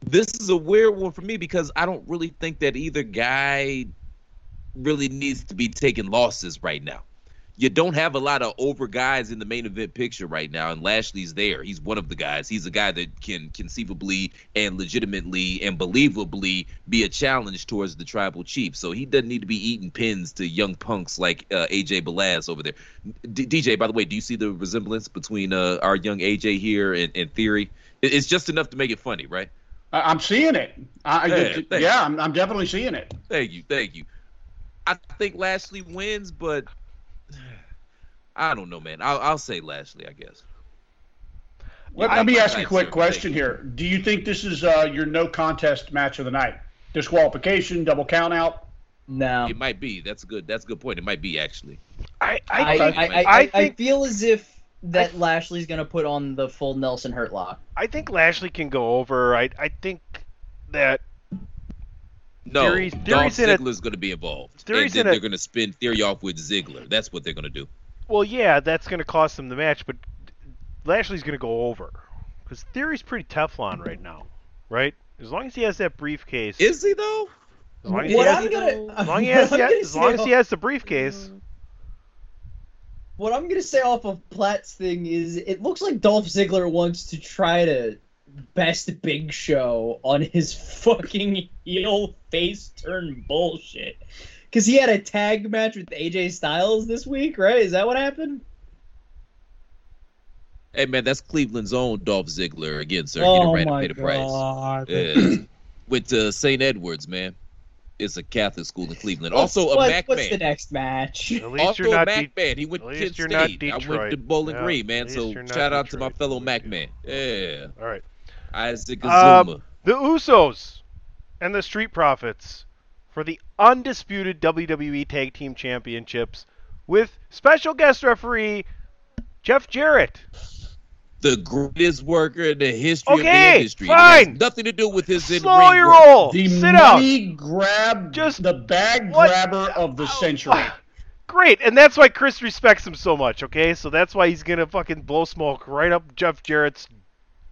This is a weird one for me because I don't really think that either guy really needs to be taking losses right now. You don't have a lot of over guys in the main event picture right now, and Lashley's there. He's one of the guys. He's a guy that can conceivably and legitimately and believably be a challenge towards the tribal chief. So he doesn't need to be eating pins to young punks like uh, AJ Balaz over there. D- DJ, by the way, do you see the resemblance between uh, our young AJ here and, and Theory? It's just enough to make it funny, right? I'm seeing it. I, Yeah, yeah. I'm, I'm definitely seeing it. Thank you, thank you. I think Lashley wins, but I don't know, man. I'll, I'll say Lashley, I guess. Let, I- let me I- ask you I- a quick sir, question here. Do you think this is uh, your no contest match of the night? Disqualification, double count out? No. It might be. That's a good. That's a good point. It might be actually. I I, I, think- I, I, I I feel as if that Lashley's gonna put on the full Nelson Hurt lock. I think Lashley can go over. I I think that No, Theory's- Dolph Theory's in a- Ziggler's going to be involved. Theory's and then in they're going to spin Theory off with Ziggler. That's what they're going to do. well, yeah, that's going to cost them the match, but Lashley's going to go over because Theory's pretty Teflon right now, right? As long as he has that briefcase. Is he though? As long as he What has, I'm gonna, as long as he has, I'm the- gonna as long as he has the briefcase. What I'm gonna say off of Platt's thing is, it looks like Dolph Ziggler wants to try to best Big Show on his fucking heel face turn bullshit. Because he had a tag match with AJ Styles this week, right? Is that what happened? Hey man, that's Cleveland's own Dolph Ziggler again, sir. Oh it right my pay the price. god! Yeah. with uh, St. Edwards, man. it's a Catholic school in Cleveland. Also a What- Mac what's man. the next match? At least Also you're a not Mac De- man. He went to Kent you're not State. I went to Bowling Yeah, Green, man. So you're not shout out to my fellow Mac man. Yeah. All right. Isaac Uh, Azuma. the Usos and the Street Profits for the undisputed WWE Tag Team Championships with special guest referee Jeff Jarrett. the greatest worker in the history of the Okay, industry. It fine. has nothing to do with his in Slow ring your work. roll. The Sit down. money grab, Just- the bag What? grabber of the century. Great, and that's why Chris respects him so much, okay? So that's why he's gonna fucking blow smoke right up Jeff Jarrett's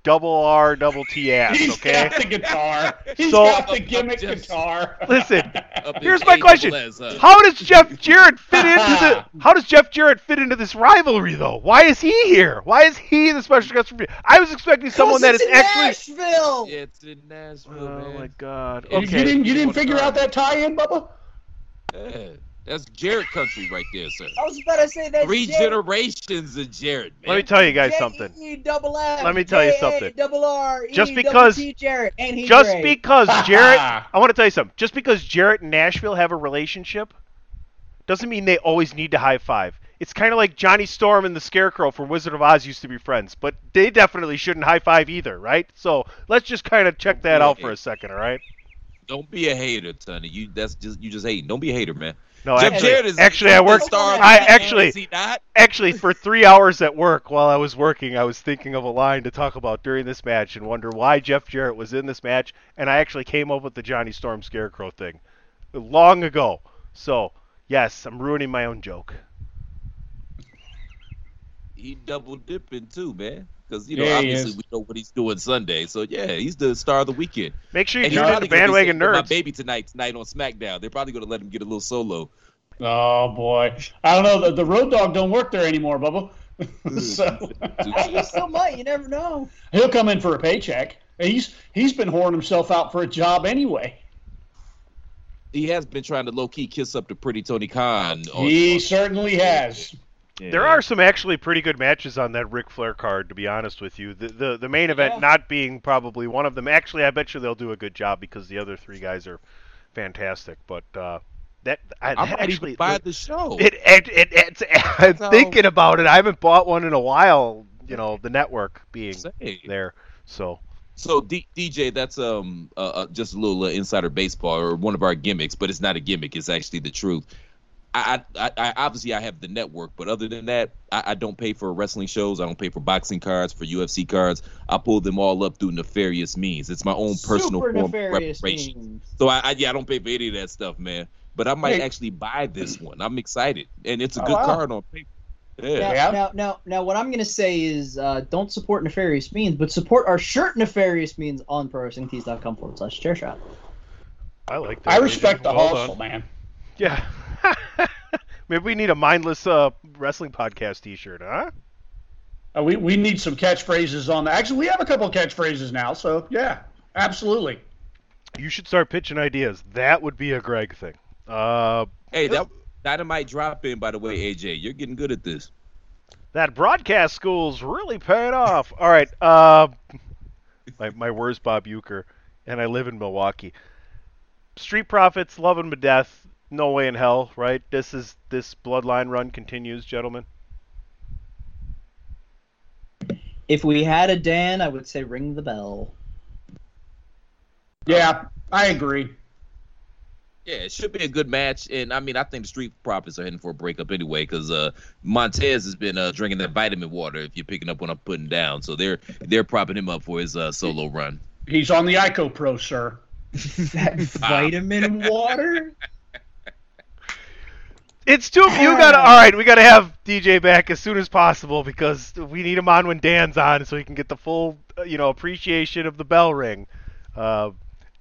double R double T ass, He's okay? got the guitar. He's So- got the gimmick Just- guitar. Listen, here's my question: S, huh? How does Jeff Jarrett fit into the? How does Jeff Jarrett fit into this rivalry, though? Why is he here? Why is he the special guest referee? I was expecting someone that is it's in actually. Nashville. It's in Nashville, Oh man. my God! You- Okay. You didn't, you didn't figure out that tie-in, Bubba? Yeah, that's Jarrett country right there, sir. I was about to say that. Three J- generations of Jarrett. man. Let me tell you guys something. J-E double F, Let me tell you something. Double R. Just because- double T Jarrett, and Just because Jarrett, I want to tell you something. Just because Jarrett and Nashville have a relationship, doesn't mean they always need to high five. It's kind of like Johnny Storm and the Scarecrow from Wizard of Oz used to be friends, but they definitely shouldn't high five either, right? So let's just kind of check that out for a second, all right? Don't be a hater, Tony. You that's just you just hating. Don't be a hater, man. No, Jeff actually, Jarrett is actually, I worked. I actually, Is he not? actually, for three hours at work while I was working, I was thinking of a line to talk about during this match and wonder why Jeff Jarrett was in this match. And I actually came up with the Johnny Storm Scarecrow thing long ago. So yes, I'm ruining my own joke. He double dipping too, man. Because you know, Yeah, obviously we know what he's doing Sunday. So yeah, he's the star of the weekend. Make sure you And tune he's in probably to gonna be Bandwagon sitting with My baby tonight, tonight on SmackDown. They're probably going to let him get a little solo. Oh boy, I don't know. The, the Road Dogg don't work there anymore, Bubba. Hmm. so Hey, you still might. You never know. he'll come in for a paycheck. He's he's been whoring himself out for a job anyway. He has been trying to low key kiss up to pretty Tony Khan. on- He on- certainly has. Yeah. There are some actually pretty good matches on that Ric Flair card, to be honest with you. The the, the main event Yeah. not being probably one of them. Actually, I bet you they'll do a good job because the other three guys are fantastic. But uh, that I, that actually buy the show. It, it, it, it's, I'm So- thinking about it. I haven't bought one in a while. You know, the network being Say. there. So So D- DJ, that's um uh, uh, just a little uh, insider baseball or one of our gimmicks, but it's not a gimmick. It's actually the truth. I, I, I obviously I have the network, but other than that, I, I don't pay for wrestling shows. I don't pay for boxing cards, for UFC cards. I pull them all up through nefarious means. It's my own personal Super form of nefarious reparation. means. So I, I yeah, I don't pay for any of that stuff, man. But I might Hey. actually buy this one. I'm excited, and it's a Oh, good wow. card on paper. Yeah. Now, now, now, now, what I'm gonna say is, uh, don't support nefarious means, but support our shirt nefarious means on prowrestlingtees.com forward slash chair shot. I like that. I Adrian. respect the Well hustle, man. Yeah. Maybe we need a mindless uh, wrestling podcast T-shirt, huh? Uh, we we need some catchphrases on that. Actually, we have a couple of catchphrases now, so yeah, absolutely. You should start pitching ideas. That would be a Greg thing. Uh, Hey, that dynamite drop in by the way, AJ. You're getting good at this. that broadcast school's really paying off. All right. Uh, my my worst Bob Uecker, and I live in Milwaukee. Street Profits, love him to death. No way in hell, right? This is this bloodline run continues, gentlemen. If we had a Dan, I would say ring the bell. Yeah, I agree. Yeah, it should be a good match, and I mean, I think the Street Profits are heading for a breakup anyway, because uh, Montez has been uh, drinking that vitamin water. If you're picking up what I'm putting down, so they're they're propping him up for his uh, solo run. He's on the ICO Pro, sir. that vitamin water? It's too. You gotta. All right, we gotta have DJ back as soon as possible because we need him on when Dan's on, so he can get the full, uh, you know, appreciation of the bell ring. Uh,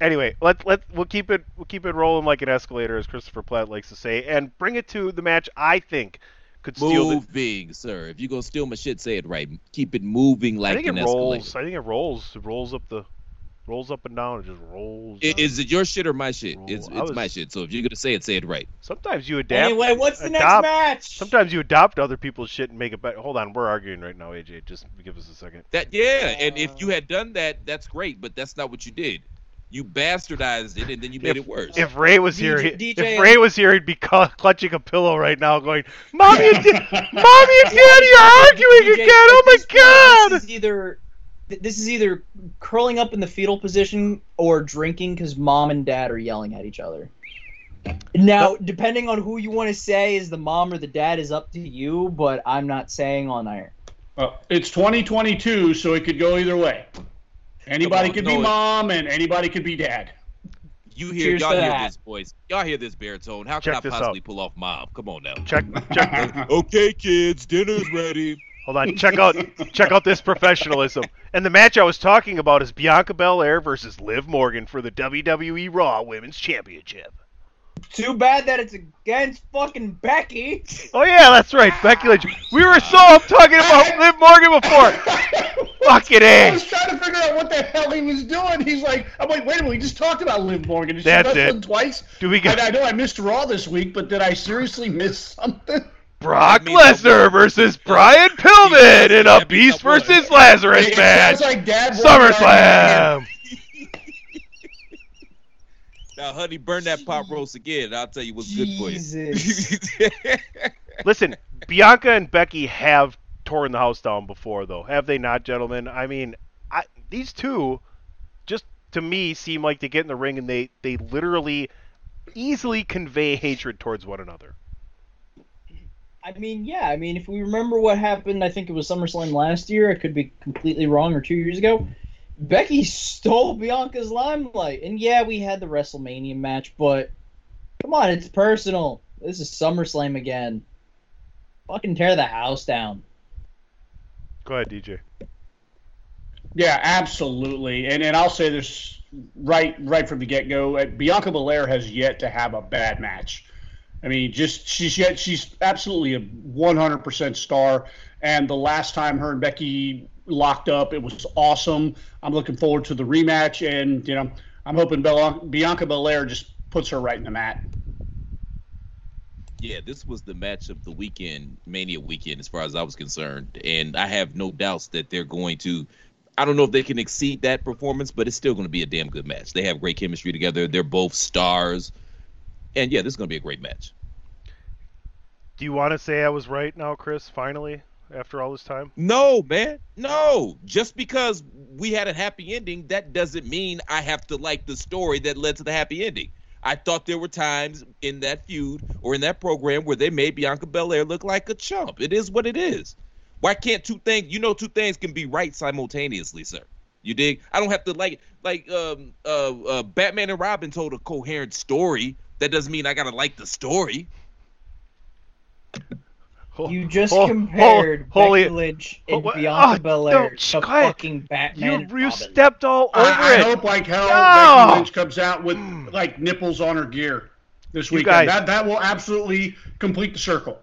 anyway, let let we'll keep it we'll keep it rolling like an escalator, as Christopher Platt likes to say, and bring it to the match. I think could steal the. Moving, sir. If you're gonna steal my shit, say it right. Keep it moving like I think an it rolls. escalator. I think it rolls. It rolls up the, rolls up and down. It just rolls. I- down. Is it your shit or my shit? It's, I it's my shit. So if you're gonna say it, say it right. Sometimes you adapt. Anyway, what's the next match? Sometimes you adopt other people's shit and make it better. Hold on, we're arguing right now, AJ. Just give us a second. That yeah, and if you had done that, that's great. But that's not what you did. You bastardized it, and then you made it worse. If Rey was here, DJ he- DJ if Rey uh, was here, he'd be cl- clutching a pillow right now, going, "Mommy and da- Mommy and Daddy are arguing DJ, again! Oh my God!" This is either th- this is either curling up in the fetal position or drinking because mom and dad are yelling at each other. Now, depending on who you want to say is the mom or the dad is up to you, but I'm not saying on air. Uh, it's 2022, so it could go either way. Anybody on, could be it- mom, and anybody could be dad. You hear Cheers y'all hear that. this voice. Y'all hear this baritone. How can Check I possibly out. pull off mom? Come on now. Check, check. okay, kids, dinner's ready. Hold on. Check out, check out this professionalism. And the match I was talking about is Bianca Belair versus Liv Morgan for the WWE Raw Women's Championship. Too bad that it's against fucking Becky. Oh yeah, that's right, Becky Lynch. We were so up talking about Liv Morgan before. Fucking eh. I a. was trying to figure out what the hell he was doing. He's like, I'm like, wait a minute, we just talked about Liv Morgan. Did she That's wrestle it. twice? Do we got I, I know I missed Raw this week, but did I seriously miss something? Brock I mean, Lesnar versus Brian Pillman in a Beast versus Lazarus It match. like Dad won the SummerSlam. Now, honey, burn that pot roast again. I'll tell you what's good for you. Listen, Bianca and Becky have torn the house down before, though, have they not, gentlemen? I mean, I, these two, just to me, seem like they get in the ring and they they literally easily convey hatred towards one another. I mean, yeah. I mean, if we remember what happened, I think it was SummerSlam last year. I could be completely wrong, or two years ago. Becky stole Bianca's limelight, and yeah, we had the WrestleMania match, but come on, it's personal. This is SummerSlam again. Fucking tear the house down. Go ahead, DJ. Yeah, absolutely. And and I'll say this right right from the get go. Uh, Bianca Belair has yet to have a bad match. I mean, just she's yet she's absolutely a 100% star. And the last time her and Becky locked up, it was awesome. I'm looking forward to the rematch, and you know, I'm hoping Bella, Bianca Belair just puts her right in the mat. Yeah, this was the match of the weekend, Mania weekend, as far as I was concerned. And I have no doubts that they're going to. I don't know if they can exceed that performance, but it's still going to be a damn good match. They have great chemistry together. They're both stars. And yeah, this is going to be a great match. Do you want to say I was right now, Chris? Finally, after all this time. No, man. No. Just because we had a happy ending, that doesn't mean I have to like the story that led to the happy ending. I thought there were times in that feud or in that program where they made Bianca Belair look like a chump. It is what it is. Why can't two things? You know, two things can be right simultaneously, sir. You dig? I don't have to like like um uh, uh Batman and Robin told a coherent story. That doesn't mean I gotta like the story. You just Hol- compared hol- holy- Becky Lynch and what- Bianca oh, Belair no, to quiet. fucking Batman. You you stepped all over I, I it. hope like hell No. Becky Lynch comes out with like nipples on her gear this weekend. guys- That that will absolutely complete the circle.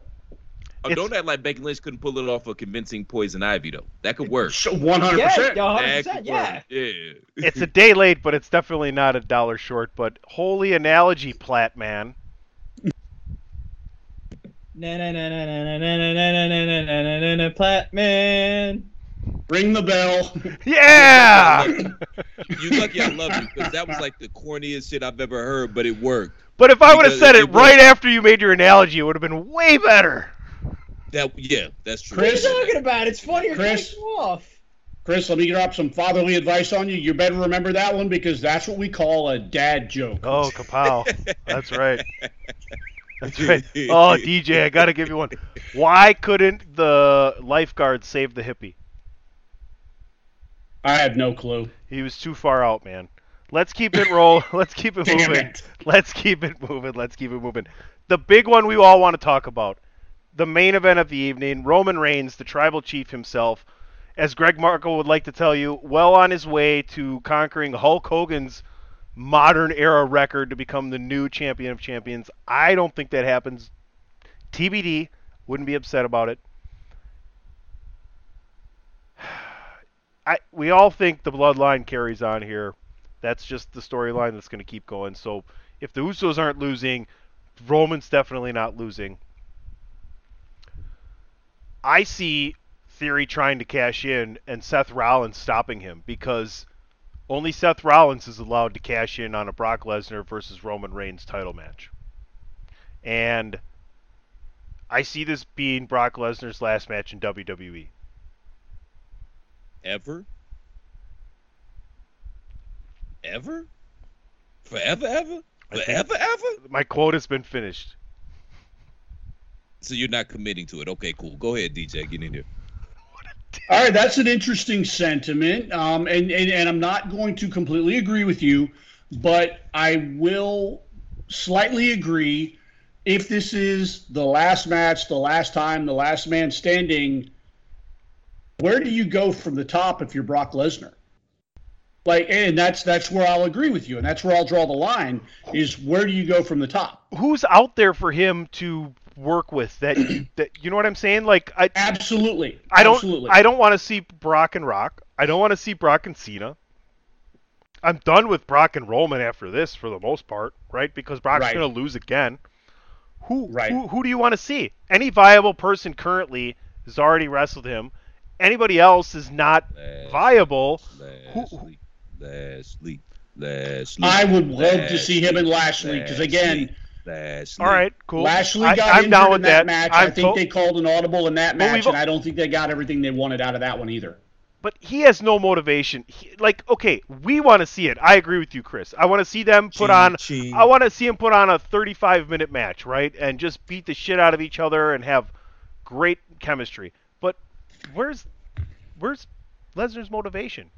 Oh, don't act like Becky Lynch couldn't pull it off a convincing Poison Ivy though. That could work. One hundred percent. Yeah, 100%, yeah. Yeah. It's a day late, but it's definitely not a dollar short. But holy analogy, Platt man. Na na na na na na na na na na na na na na na Platman. Ring the bell. Yeah. You lucky I love you because that was like the corniest shit I've ever heard, but it worked. But if I would have said it it right after you made your analogy, it would have been way better. That yeah, that's true. What are Chris- you talking about? It's funnier Chris- you off. Chris, let me drop some fatherly advice on you. You better remember that one because that's what we call a dad joke. Oh, kapow. That's right. That's right. Oh, DJ, I got to give you one. Why couldn't the lifeguard save the hippie? I have no clue. He was too far out, man. Let's keep it roll. Let's keep it Damn moving. it. Let's keep it moving. Let's keep it moving. The big one we all want to talk about. The main event of the evening, Roman Reigns, the tribal chief himself, as Greg Marco would like to tell you, well on his way to conquering Hulk Hogan's modern era record to become the new champion of champions. I don't think that happens. TBD, wouldn't be upset about it. I we all think the bloodline carries on here. That's just the storyline that's going to keep going. So if the Usos aren't losing, Roman's definitely not losing. I see Theory trying to cash in and Seth Rollins stopping him because Only Seth Rollins is allowed to cash in on a Brock Lesnar versus Roman Reigns title match. And I see this being Brock Lesnar's last match in. WWE. Ever? Ever? Forever, ever? Forever, ever? My quote has been finished. So you're not committing to it. Okay, cool. Go ahead, DJ. Get in here. All right, that's an interesting sentiment, um, and, and and I'm not going to completely agree with you, but I will slightly agree. If this is the last match, the last time, the last man standing, where do you go from the top if you're Brock Lesnar? Like, and that's that's where I'll agree with you, and that's where I'll draw the line. Is where do you go from the top? Who's out there for him to work with that that you know what I'm saying? Like I Absolutely, I don't Absolutely. I don't want to see Brock and Rock. I don't want to see Brock and Cena. I'm done with Brock and Roman after this for the most part, right? Because Brock's Right. going to lose again. Who, Right. who who do you want to see? Any viable person currently has already wrestled him. Anybody else is not viable. Who- Lashley, Lashley, Lashley. I would love to see him and Lashley because again, All right, cool. Lashley I, got I'm injured down in that, that. match. I'm I think they called an audible in that match, and I don't think they got everything they wanted out of that one either. But he has no motivation. He, like, okay, we want to see it. I agree with you, Chris. I want to see them put Ching, on. ching. I want to see him put on a 35 minute match, right, and just beat the shit out of each other and have great chemistry. But where's where's Lesnar's motivation?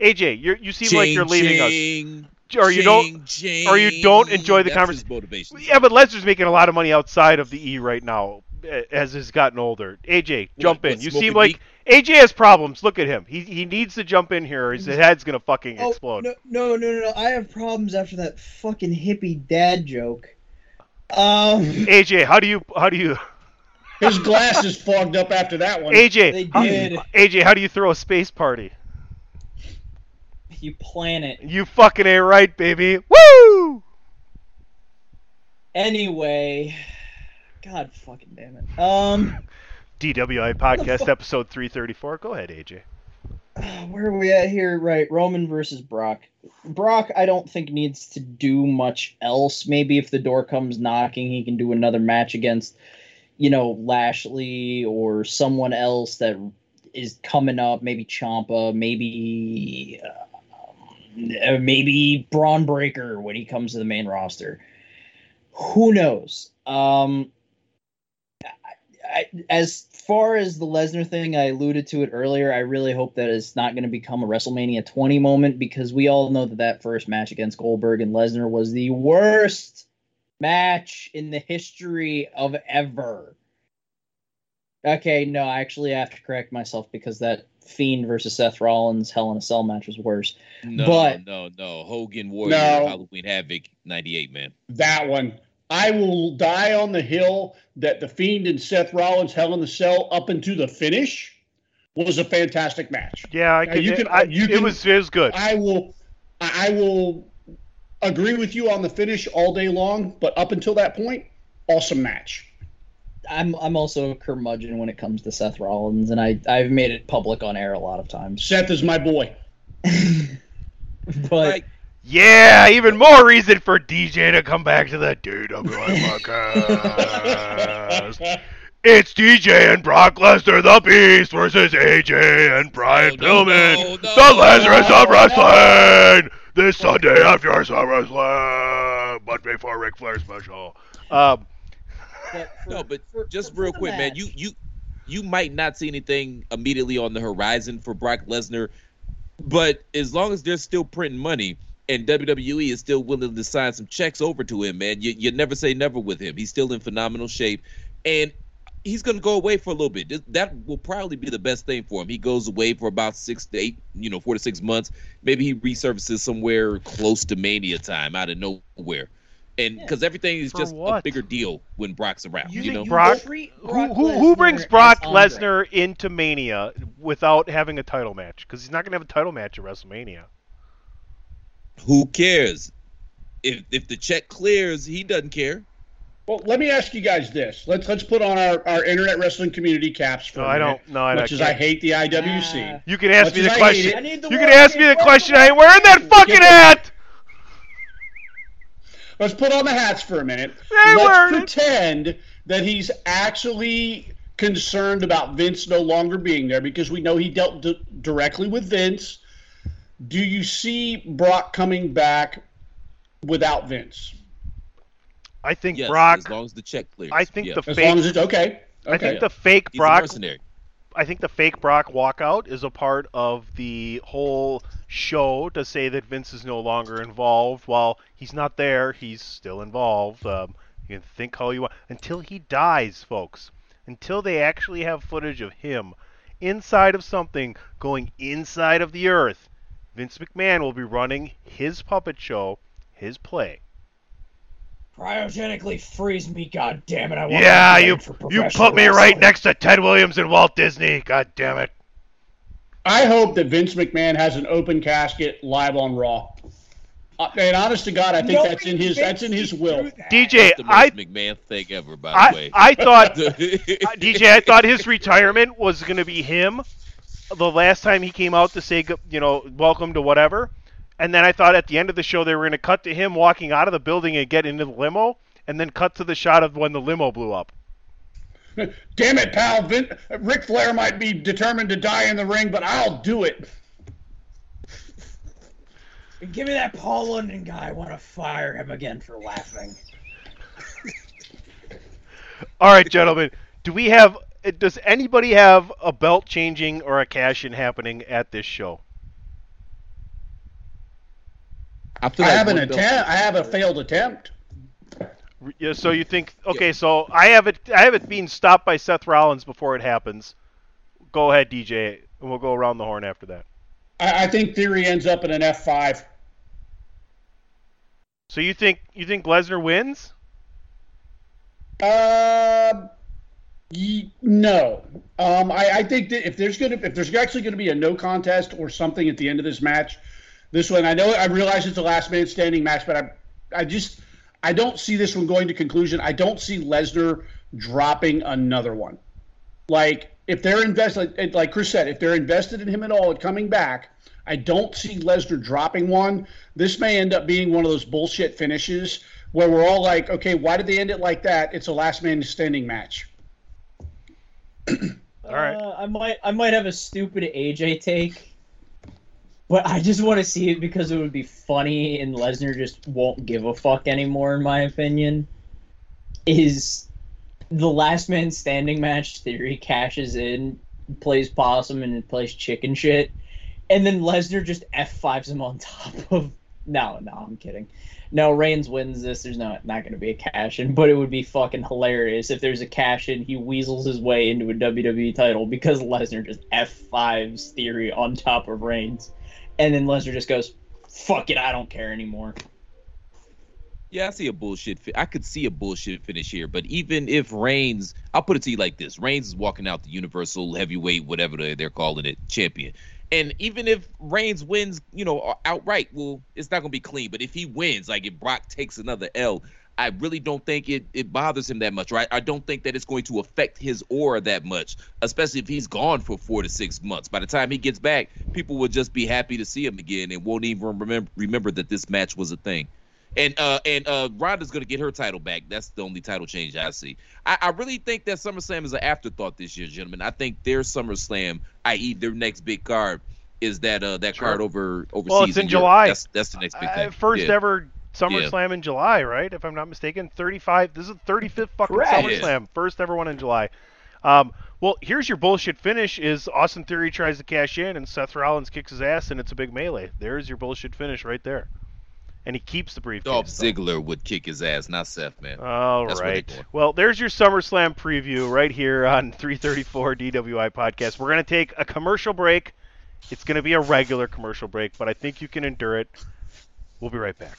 AJ, you you seem like you're leaving us. Ching, Or you don't, ching, or you don't enjoy the conversation. motivation. Yeah, but Lesnar's making a lot of money outside of the E right now, as he's gotten older. AJ, jump in. what, You smoking seem like AJ has problems. Look at him. He he needs to jump in here. or His head's gonna fucking Oh, explode. no, no, no, no, no. I have problems after that fucking hippie dad joke. Um, AJ, how do you how do you His glasses fogged up after that one. AJ They how- did. AJ, how do you throw a space party? You plan it. You fucking ain't right, baby. Woo! Anyway, God fucking damn it. Um, DWI podcast episode 334. Go ahead, AJ. where are we at here? Right, Roman versus Brock. Brock, I don't think needs to do much else. Maybe if the door comes knocking, he can do another match against, you know, Lashley or someone else that is coming up. Maybe Ciampa. Maybe, uh, maybe Bron Breakker when he comes to the main roster. Who knows? Um, I, as far as the Lesnar thing, I alluded to it earlier. I really hope that it's not going to become a WrestleMania 20 moment because we all know that that first match against Goldberg and Lesnar was the worst match in the history of ever. Okay, no, I actually have to correct myself because that Fiend versus Seth Rollins Hell in a Cell match was worse. No, But- no, no. Hogan Warrior No. Halloween Havoc '98, man. That one. I will die on the hill that the Fiend and Seth Rollins Hell in a Cell up into the finish was a fantastic match. Yeah, I Now, could, you can- I, you it can- was it was good. I will I will agree with you on the finish all day long, but up until that point, awesome match. I'm I'm also a curmudgeon when it comes to Seth Rollins, and I I've made it public on air a lot of times. Seth is my boy. But Like, Yeah, even more reason for DJ to come back to the DWI podcast. It's DJ and Brock Lesnar, the Beast, versus AJ and Brian No, no, Pillman, no, no. the Lazarus of Wrestling, this Sunday after SummerSlam, but before Ric Flair special. Um, but for- no, but for- just for real quick, man. You you you might not see anything immediately on the horizon for Brock Lesnar, but as long as they're still printing money and WWE is still willing to sign some checks over to him, man, you you never say never with him. He's still in phenomenal shape, and he's going to go away for a little bit. That will probably be the best thing for him. He goes away for about six to eight, you know, four to six months. Maybe he resurfaces somewhere close to Mania time out of nowhere. And because everything is For just a bigger deal when Brock's around, you, You- know. you Brock, who, who, who brings Brock Andre. Lesnar into Mania without having a title match? Because he's not going to have a title match at WrestleMania. Who cares? If if the check clears, he doesn't care. Well, let me ask you guys this. Let's let's put on our, our internet wrestling community caps for No, a I minute, don't- no, I much don't- as I hate the IWC. You can ask Much me the as I hate question. it- You can ask me the question. I ain't wearing that fucking Get hat. Let's put on the hats for a minute. I ain't Let's wearing it. pretend that he's actually concerned about Vince no longer being there because we know he dealt d- directly with Vince. Do you see Brock coming back without Vince? I think Yes, Brock. as long as the check clears. I think Yeah. the As fake. long as it's okay. I Okay. think the fake He's Brock. I think the fake Brock walkout is a part of the whole show to say that Vince is no longer involved. While he's not there, he's still involved. Um, you can think how you want until he dies, folks. Until they actually have footage of him inside of something going inside of the earth. Vince McMahon will be running his puppet show, his play. Cryogenically freeze me, god damn it! I want Yeah, to be you you put me right next to Ted Williams and Walt Disney. God damn it. I hope that Vince McMahon has an open casket live on Raw. Uh, and honest to God, I think Nobody that's in his that's in his will. DJ, That's the most I McMahon thing ever, by I, the way. I thought DJ, I thought his retirement was going to be him. The last time he came out to say, you know, welcome to whatever, and then I thought at the end of the show they were going to cut to him walking out of the building and get into the limo, and then cut to the shot of when the limo blew up. Damn it, pal! Vin, Ric Flair might be determined to die in the ring, but I'll do it. Give me that Paul London guy. I want to fire him again for laughing. All right, gentlemen, do we have? Does anybody have a belt changing or a cash in happening at this show? I, I have an attempt. I have a failed attempt. Yeah, so you think okay? So I have it. I have it being stopped by Seth Rollins before it happens. Go ahead, DJ, and we'll go around the horn after that. I, I think Theory ends up in an F five. So you think you think Lesnar wins? Uh, ye- no. Um, I, I think that if there's gonna if there's actually gonna be a no contest or something at the end of this match, this one I know I realize it's a last man standing match, but I I just I don't see this one going to conclusion. I don't see Lesnar dropping another one. Like if they're invested, like- like Chris said, if they're invested in him at all at coming back, I don't see Lesnar dropping one. This may end up being one of those bullshit finishes where we're all like, okay, why did they end it like that? It's a last man standing match. All right. Uh, I might I might have a stupid AJ take, but I just want to see it because it would be funny, and Lesnar just won't give a fuck anymore, in my opinion. Is the last man standing match theory cashes in, plays possum and plays chicken shit, and then Lesnar just F fives him on top of. No, no, I'm kidding. No, Reigns wins this. There's not not going to be a cash in, but it would be fucking hilarious if there's a cash in. He weasels his way into a WWE title because Lesnar just F5s Theory on top of Reigns, and then Lesnar just goes, "Fuck it, I don't care anymore." Yeah, I see a bullshit. Fi- I could see a bullshit finish here, but even if Reigns, I'll put it to you like this: Reigns is walking out the Universal Heavyweight, whatever they- they're calling it, champion. And even if Reigns wins, you know, outright, well, it's not gonna be clean. But if he wins, like if Brock takes another L, I really don't think it, it bothers him that much, right? I don't think that it's going to affect his aura that much, especially if he's gone for four to six months. By the time he gets back, people will just be happy to see him again and won't even remember remember that this match was a thing. And uh and uh Ronda's gonna get her title back. That's the only title change I see. I, I really think that SummerSlam is an afterthought this year, gentlemen. I think their SummerSlam, i.e. their next big card, is that uh that Sure. card over overseas. Well, it's in. July. That's that's the next big Uh, thing. first Yeah. ever SummerSlam in July, right? If I'm not mistaken, 35. This is the 35th fucking Correct. SummerSlam. First ever one in July. Um, well, here's your bullshit finish: is Austin Theory tries to cash in and Seth Rollins kicks his ass and it's a big melee. There's your bullshit finish right there, and he keeps the briefcase. Dolph. Ziggler would kick his ass, not Seth, man. All That's right. Well, there's your SummerSlam preview right here on 334 DWI podcast. We're going to take a commercial break. It's going to be a regular commercial break, but I think you can endure it. We'll be right back.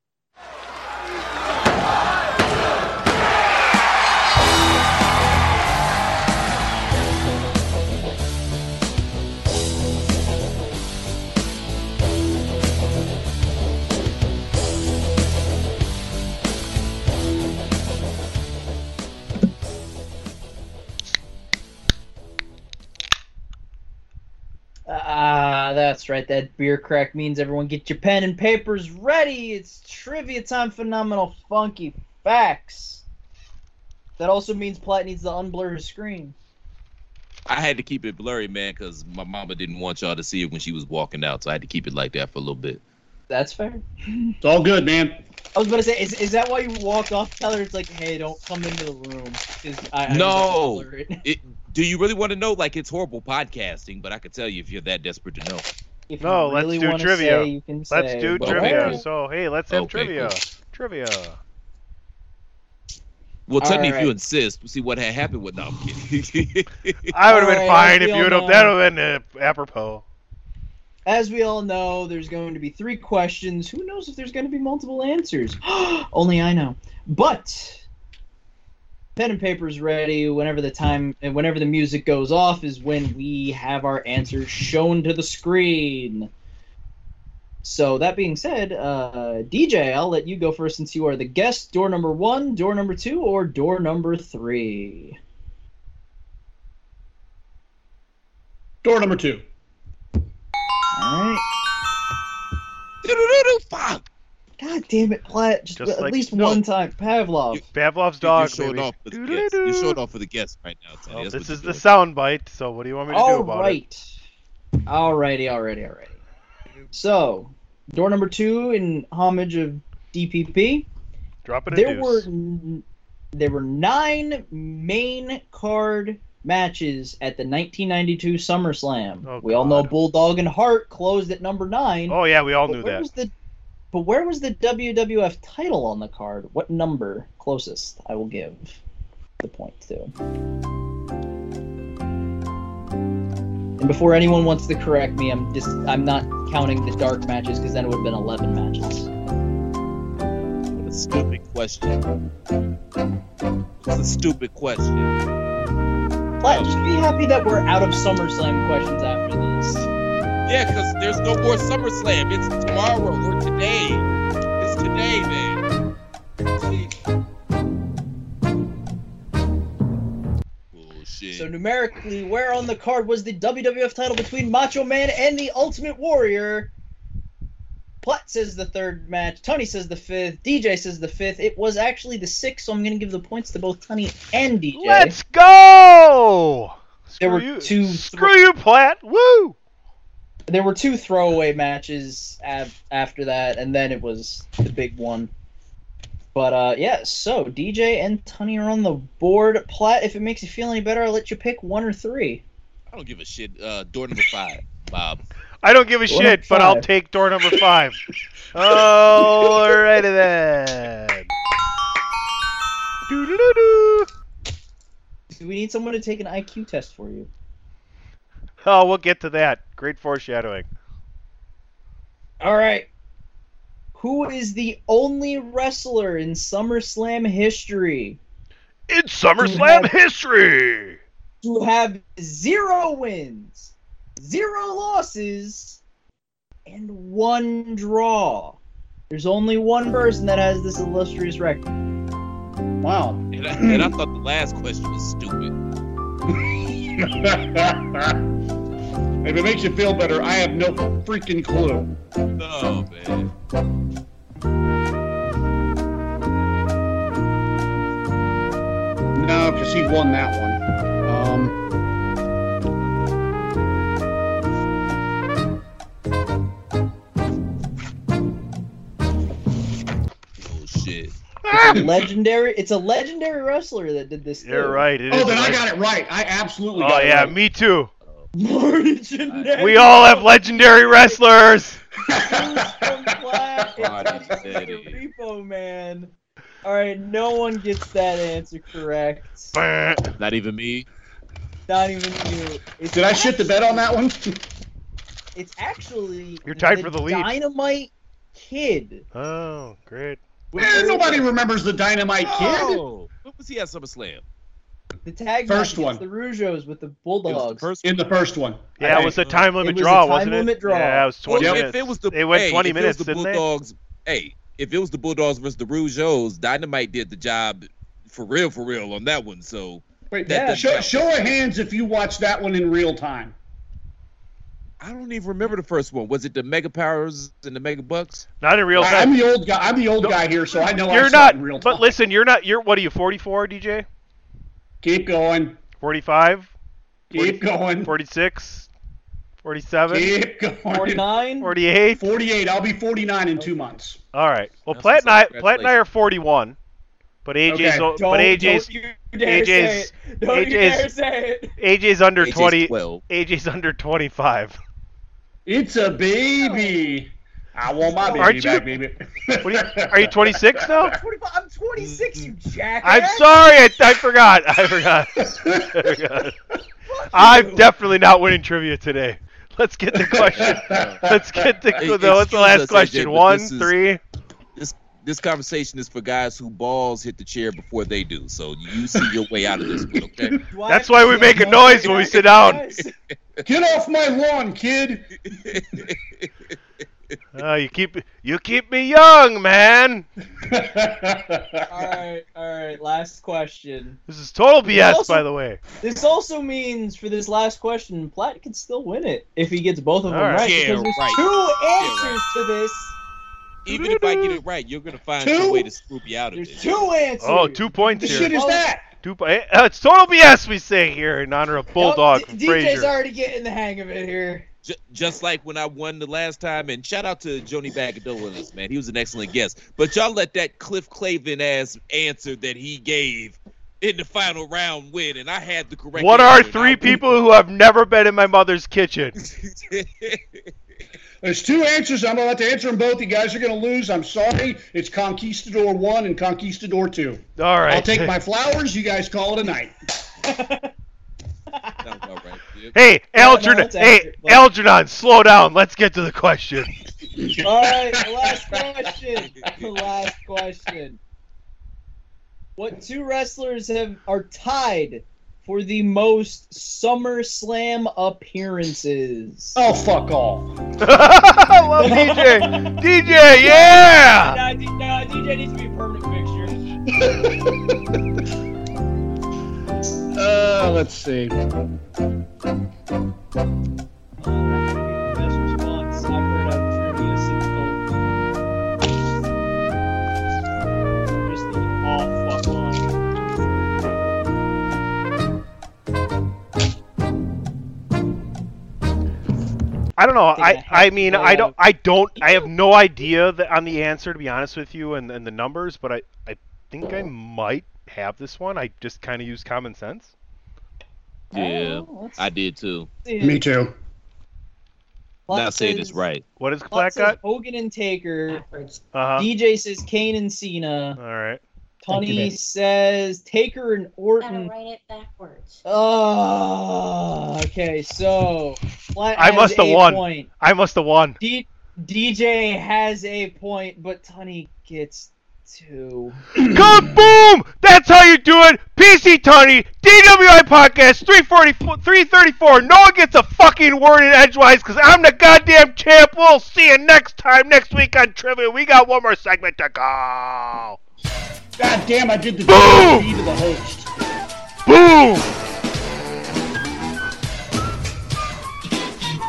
Ah, that's right. That beer crack means everyone get your pen and papers ready. It's trivia time, phenomenal, funky facts. That also means Platt needs to unblur his screen. I had to keep it blurry, man, because my mama didn't want y'all to see it when she was walking out, so I had to keep it like that for a little bit. That's fair. It's all good, man. I was about to say, is, is that why you walked off? Tell her it's like, hey, don't come into the room. I, I just have to no, blur it. it, do you really want to know? Like, it's horrible podcasting, but I could tell you if you're that desperate to know. If No, you let's really do trivia. say, Let's say, do trivia. Okay. So hey, let's have Okay, trivia. cool. Trivia. Well, tell me if you insist. See what had happened with. No, I'm kidding. I would have been Alright, fine if you would all have. That would have been uh, apropos. As we all know, there's going to be three questions. Who knows if there's going to be multiple answers? Only I know. But pen and paper's ready. Whenever the time, and whenever the music goes off, is when we have our answers shown to the screen. So that being said, uh, DJ, I'll let you go first since you are the guest. Door number one, door number two, or door number three. Door number two. All right. Fuck. God damn it, Platt! Just, Just at like- least no. one time, Pavlov. Pavlov's You're dog. showing baby. off for the guest. You showed off for the guest right now, Tony. Well, That's this what is you're the doing. sound bite. So what do you want me to do All about it? right. Alrighty, alrighty, alrighty. So, door number two in homage of DPP. Drop it a There deuce. were n- there were nine main card matches at the 1992 SummerSlam. Oh, we all know Bulldog and Hart closed at number nine. Oh yeah, we all knew that. Was the, but where was the WWF title on the card? What number closest? I will give the point to. And before anyone wants to correct me, I'm just I'm not counting the dark matches because then it would have been 11 matches. What a stupid question. It's a stupid question. Just be happy that we're out of SummerSlam questions after this. Yeah, because there's no more SummerSlam. It's tomorrow or today. It's today, man. Bullshit. So numerically, where on the card was the WWF title between Macho Man and the Ultimate Warrior? Platt says the third match. Tony says the fifth. DJ says the fifth. It was actually the sixth, so I'm going to give the points to both Tony and DJ. Let's go. There Screw were you. two- Screw you, Platt. Woo. There were two throwaway matches ab- after that, and then it was the big one. But uh, yeah, so DJ and Tony are on the board. Platt, if it makes you feel any better, I'll let you pick one or three. I don't give a shit. Uh, door number five, Bob. I don't give a Door shit, but I'll take door number five. Alrighty then. Doo-doo-doo-doo. Do we need someone to take an IQ test for you? Oh, we'll get to that. Great foreshadowing. All right. Who is the only wrestler in SummerSlam history It's SummerSlam history. to have zero wins, zero losses, and one draw? There's only one person that has this illustrious record. Wow. And I, and I thought the last question was stupid. if it makes you feel better, I have no freaking clue. No, man. No, because he won that one. Um, a legendary. It's a legendary wrestler that did this. You're too. right. It oh, is then I got it right. I absolutely Oh got it yeah, right. me too. Marty Jannetty. We all have legendary wrestlers. from Platt and Marty Tony Jannetty. Repo Man. All right, no one gets that answer correct. Not even me. Not even you. It's Did I shit the bed on that one? It's actually You're tied for the lead. Dynamite Kid. Oh, great. Eh, nobody remembers the Dynamite Kid. Oh, what was he at SummerSlam? The tag First match one. the Rougeaus with the Bulldogs. First In the first one. Yeah, it was a time limit It was a draw, time wasn't limit it? draw. Yeah, it was 20 Well, minutes. if it was the they went hey, 20 if minutes, the didn't they? Bulldogs, hey, if it was the Bulldogs versus the Rougeaus, Dynamite did the job for real, for real on that one. So Wait, That doesn't show, count. show of hands if you watched that one in real time. I don't even remember the first one. Was it the Mega Powers and the Mega Bucks? Not in real time. I'm the old guy. I'm the old guy here, so I know You're I saw not. in real time. But listen, you're not. You're what are you? 44, DJ? Keep going. 45? Keep going. 46? 47? Keep going. 49? 48? 48. I'll be 49 in two months. All right. Well, That's Platt and I, up. Platt and I are 41, but AJ's Okay. but AJ's don't you dare say AJ's. Don't you AJ's dare say it. AJ's under AJ's 20. 12. AJ's under 25. It's a baby. I want my baby Aren't you- back, baby. What are, you, are you 26 now? 25 I'm 26, you jackass. I'm sorry. I, I forgot. I forgot. I forgot. I'm definitely not winning trivia today. Let's get the question. Let's get the. Hey, what's the last us, question? AJ, One, is- three. This this conversation is for guys who balls hit the chair before they do. So you see your way out of this one, okay? That's why we make a noise when we sit down. Get off my lawn, kid. Uh, you keep you keep me young, man. All right, all right. Last question. This is total BS, Also- by the way. This also means for this last question, Platt can still win it if he gets both of them All right. right. Yeah, because there's right. two Yeah, answers to this. Even if I get it right, you're gonna find Two? some way to screw me out of There's this. two answers. Oh, two points What the here. shit is that? Two po- eh, uh, it's total BS we say here in honor of Bulldog Yup, from D- DJ's Frazier. already getting the hang of it here. Ju- just like when I won the last time, and shout out to Joni Bagadola this man. He was an excellent guest. But y'all let that Cliff Clavin ass answer that he gave in the final round win, and I had the correct. What are three people who have never been in my mother's kitchen? There's two answers. I'm about to answer them both. You guys are going to lose. I'm sorry. It's Conquistador 1 and Conquistador 2. All right. I'll take my flowers. You guys call it a night. Sounds about right. Hey, no, Algernon. it's hey, accurate, but- Algernon, slow down. Let's get to the question. All right, the last question. The last question. What two wrestlers have are tied for the most SummerSlam appearances? Oh, fuck off. I love DJ. DJ, yeah. Nah, D- nah, DJ needs to be a permanent fixture. Uh, let's see. I don't know. I, a I, I heck mean, I don't, I don't, I have no idea that on the answer to be honest with you and, and the numbers, but I, I think I might have this one. I just kind of use common sense. Yeah, Oh, I did too. see. Me too. Plot Not saying this right. What is Plot Black got? Hogan and Taker. Uh huh. DJ says Kane and Cena. All right. Thank you, Tony babe. says Taker and Gotta Orton. write it backwards. Oh, okay. So Platt I has must have a won. Point. I must have won. D- DJ has a point, but Tony gets two. Kaboom! That's how you do it. PC Tony, DWI Podcast 344, 334. No one gets a fucking word in edgewise because I'm the goddamn champ. We'll see you next time, next week on Trivia. We got one more segment to go. God damn, I did the Boom! To the host. Boom!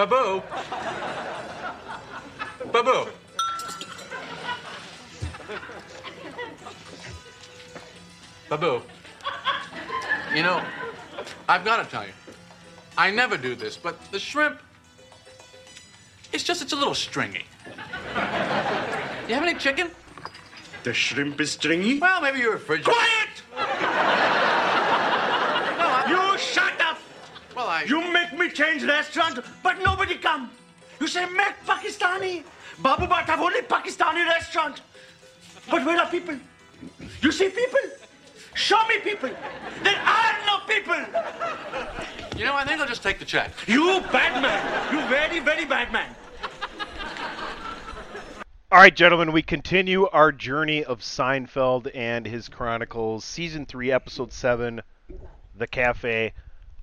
Babu. Babu. Babu, you know, I've got to tell you, I never do this, but the shrimp, it's just, it's a little stringy. You have any chicken? The shrimp is stringy? Well, maybe your refrigerator. Quiet! you shut up! Well, I. You make me change restaurant, but nobody come. You say make Pakistani. Babu Bhat have only Pakistani restaurant. But where are people? You see people? Show me people. There are no people. You know, I think I'll just take the check. You bad man. You very, very bad man. All right, gentlemen, we continue our journey of Seinfeld and his chronicles, season three, episode seven, the cafe.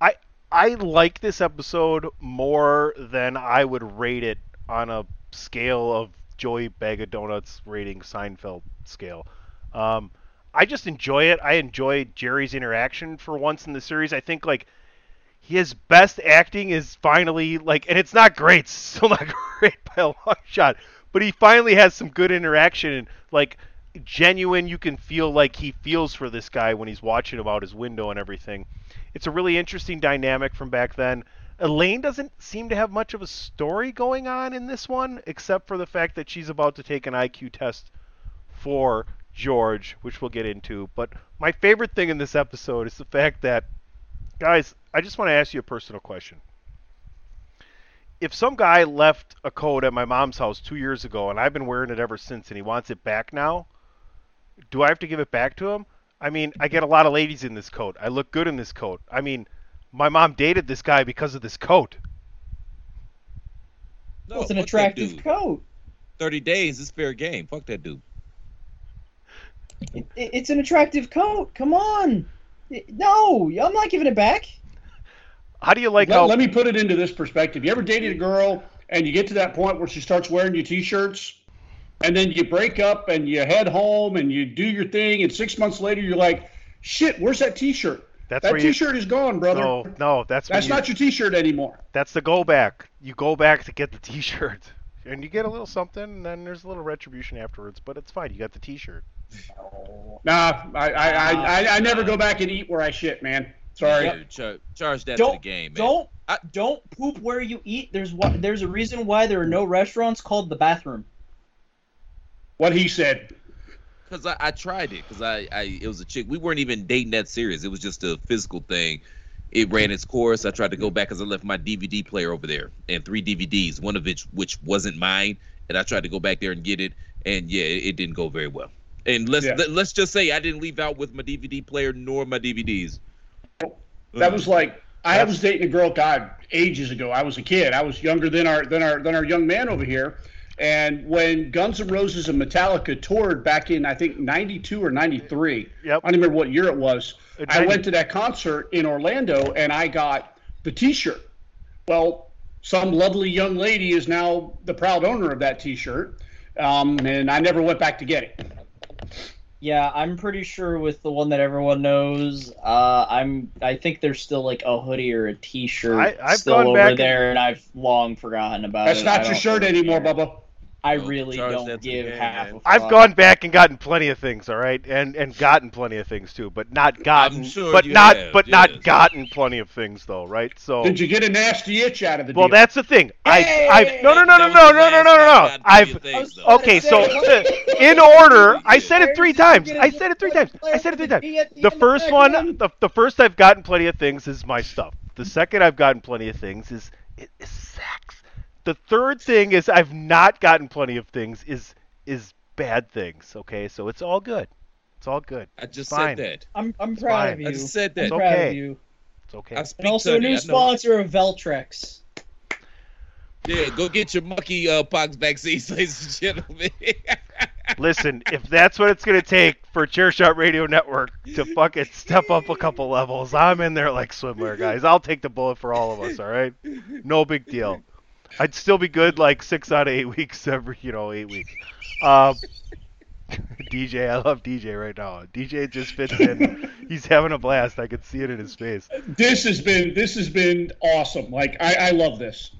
I I like this episode more than I would rate it on a scale of Joey Bag of Donuts rating Seinfeld scale. Um, I just enjoy it. I enjoy Jerry's interaction for once in the series. I think like his best acting is finally like, and it's not great, it's still not great by a long shot, but he finally has some good interaction and like genuine. You can feel like he feels for this guy when he's watching him out his window and everything. It's a really interesting dynamic from back then. Elaine doesn't seem to have much of a story going on in this one, except for the fact that she's about to take an IQ test for George, which we'll get into. But my favorite thing in this episode is the fact that, guys, I just want to ask you a personal question. If some guy left a coat at my mom's house two years ago and I've been wearing it ever since and he wants it back now, do I have to give it back to him? I mean, I get a lot of ladies in this coat. I look good in this coat. I mean, my mom dated this guy because of this coat. No, it's an attractive coat. Thirty days is fair game. Fuck that dude. It, it's an attractive coat. Come on. No, I'm not giving it back. How do you like let, how? let me put it into this perspective. You ever dated a girl and you get to that point where she starts wearing your t-shirts, and then you break up and you head home and you do your thing, and six months later you're like, "Shit, where's that t-shirt? That's that t-shirt is gone, brother. No, no, that's when That's you- not your t-shirt anymore." That's the go back. You go back to get the T-shirt, and you get a little something, and then there's a little retribution afterwards. But it's fine. You got the T-shirt. Nah, I I, I, I, I never go back and eat where I shit, man. Sorry. Dude, char- charge that Don't to the game, man. don't don't poop where you eat. There's one. There's a reason why there are no restaurants called the bathroom. What he said. Because I, I tried it. Because I, I, it was a chick. We weren't even dating that serious. It was just a physical thing. It ran its course. I tried to go back because I left my DVD player over there and three DVDs, one of which which wasn't mine. And I tried to go back there and get it, and yeah, it, it didn't go very well. And let's Yeah. let, let's just say I didn't leave out with my DVD player nor my DVDs. That was like I was dating a girl, God, ages ago. I was a kid. I was younger than our than our than our young man over here. And when Guns N' Roses and Metallica toured back in I think '92 or '93, yep. I don't remember what year it was. It's I went to that concert in Orlando and I got the T-shirt. Well, some lovely young lady is now the proud owner of that T-shirt, um, and I never went back to get it. Yeah, I'm pretty sure with the one that everyone knows. Uh, I'm. I think there's still like a hoodie or a T-shirt I- I've still gone over back there, and I've long forgotten about That's it. That's not I your shirt anymore, care. Bubba. I really charge don't that give game, half. man. A I've gone back and gotten plenty of things, all right, and and gotten plenty of things too, but not gotten, sure but not, have, but yes. not gotten plenty of things though, right? So, Did you get a nasty itch out of the well, deal? that's the thing. I, I, no, no, no, no, no, no, no, no, no, no. I got I've, things, okay, so in order, I said it three times. I said it three times. I said it three times. The first one, the, the first I've gotten plenty of things is my stuff. The second I've gotten plenty of things is is sex. The third thing is I've not gotten plenty of things is is bad things. Okay, so it's all good. It's all good. I just fine. said that. I'm I'm It's proud fine. of you. I just said that. I'm It's proud okay. of you. It's okay. I speak And also a new sponsor of Valtrex. Yeah, go get your monkey uh, pox vaccines, ladies and gentlemen. Listen, if that's what it's gonna take for Chairshot Radio Network to fucking step up a couple levels, I'm in there like swimwear, guys. I'll take the bullet for all of us. All right, no big deal. I'd still be good like six out of eight weeks every, you know, eight weeks. Um, DJ, I love DJ right now. DJ just fits in. He's having a blast. I can see it in his face. This has been this has been awesome. Like I, I love this.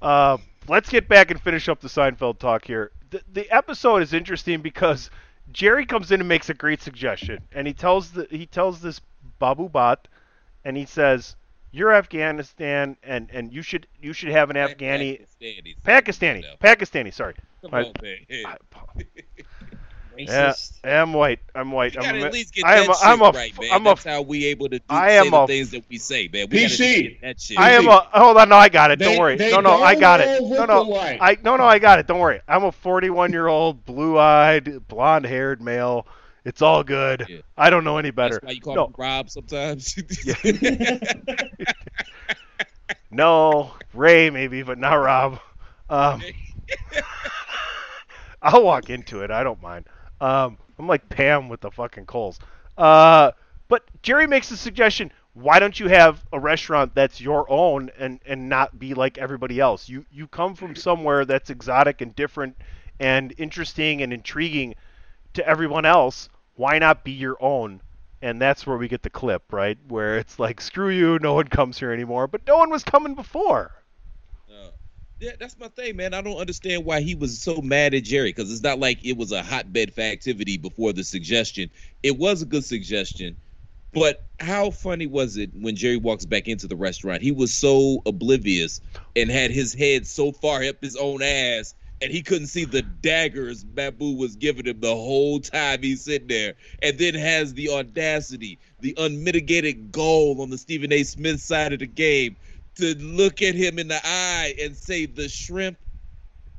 Uh, let's get back and finish up the Seinfeld talk here. The, the episode is interesting because Jerry comes in and makes a great suggestion, and he tells the he tells this Babu Bhat, and he says, "You're Afghanistan, and and you should you should have an Afghani Pakistani. Pakistani Pakistani. Sorry, Come I- on, man. yeah, I'm white. I'm white. You I'm gotta a, at least get I'm a, shit I'm a, right, man. I'm a, That's how we able to do, I say am the a- things that we say, man. We gotta PC. get that shit. I am a. Hold on, no, I got it. Don't They- worry. they No, no, I got it. No, no. I no, no, I got it. Don't worry. I'm a 41 year old, blue-eyed, blonde-haired male. It's all good. Yeah. I don't know any better. That's why you call no, me Rob sometimes. no, Ray maybe, but not Rob. Um, I'll walk into it. I don't mind. Um, I'm like Pam with the fucking coals. Uh, but Jerry makes a suggestion. Why don't you have a restaurant that's your own and, and not be like everybody else? You you come from somewhere that's exotic and different and interesting and intriguing to everyone else. Why not be your own? And that's where we get the clip, right? Where it's like, screw you, no one comes here anymore. But no one was coming before. Uh, yeah, that's my thing, man. I don't understand why he was so mad at Jerry because it's not like it was a hotbed for activity before the suggestion. It was a good suggestion, but how funny was it when Jerry walks back into the restaurant? He was so oblivious and had his head so far up his own ass, and he couldn't see the daggers Babu was giving him the whole time he's sitting there, and then has the audacity, the unmitigated gall on the Stephen A. Smith side of the game to look at him in the eye and say the shrimp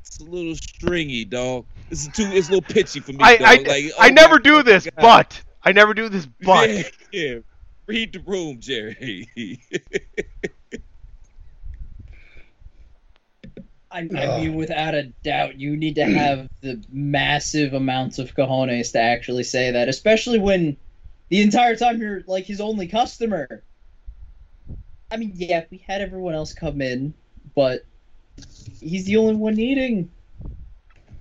it's a little stringy dog it's too it's a little pitchy for me I. I, like, oh I oh never do this, God. but I never do this, but yeah, yeah. read the room jerry I, I mean, without a doubt, you need to have the massive amounts of cojones to actually say that, especially when the entire time you're like his only customer. I mean, yeah, we had everyone else come in, but he's the only one eating.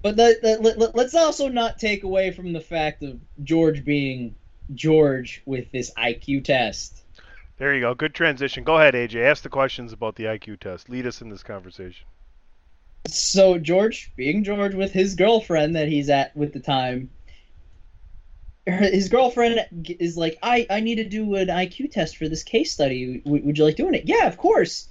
But that, that, let, let- let's also not take away from the fact of George being George with this IQ test. there you go. Good transition. Go ahead, AJ. Ask the questions about the IQ test. Lead us in this conversation. So George, being George with his girlfriend that he's at with the time, his girlfriend is like, "I I need to do an IQ test for this case study. W- would you like doing it?" Yeah, of course.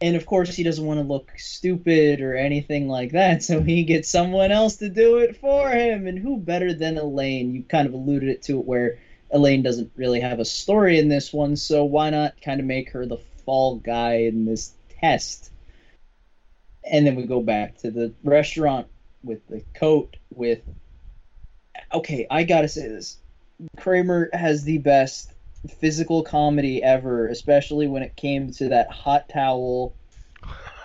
And of course, he doesn't want to look stupid or anything like that, so he gets someone else to do it for him. And who better than Elaine? You kind of alluded it to it where Elaine doesn't really have a story in this one, so why not kind of make her the fall guy in this test? And then we go back to the restaurant with the coat with okay i gotta say this kramer has the best physical comedy ever especially when it came to that hot towel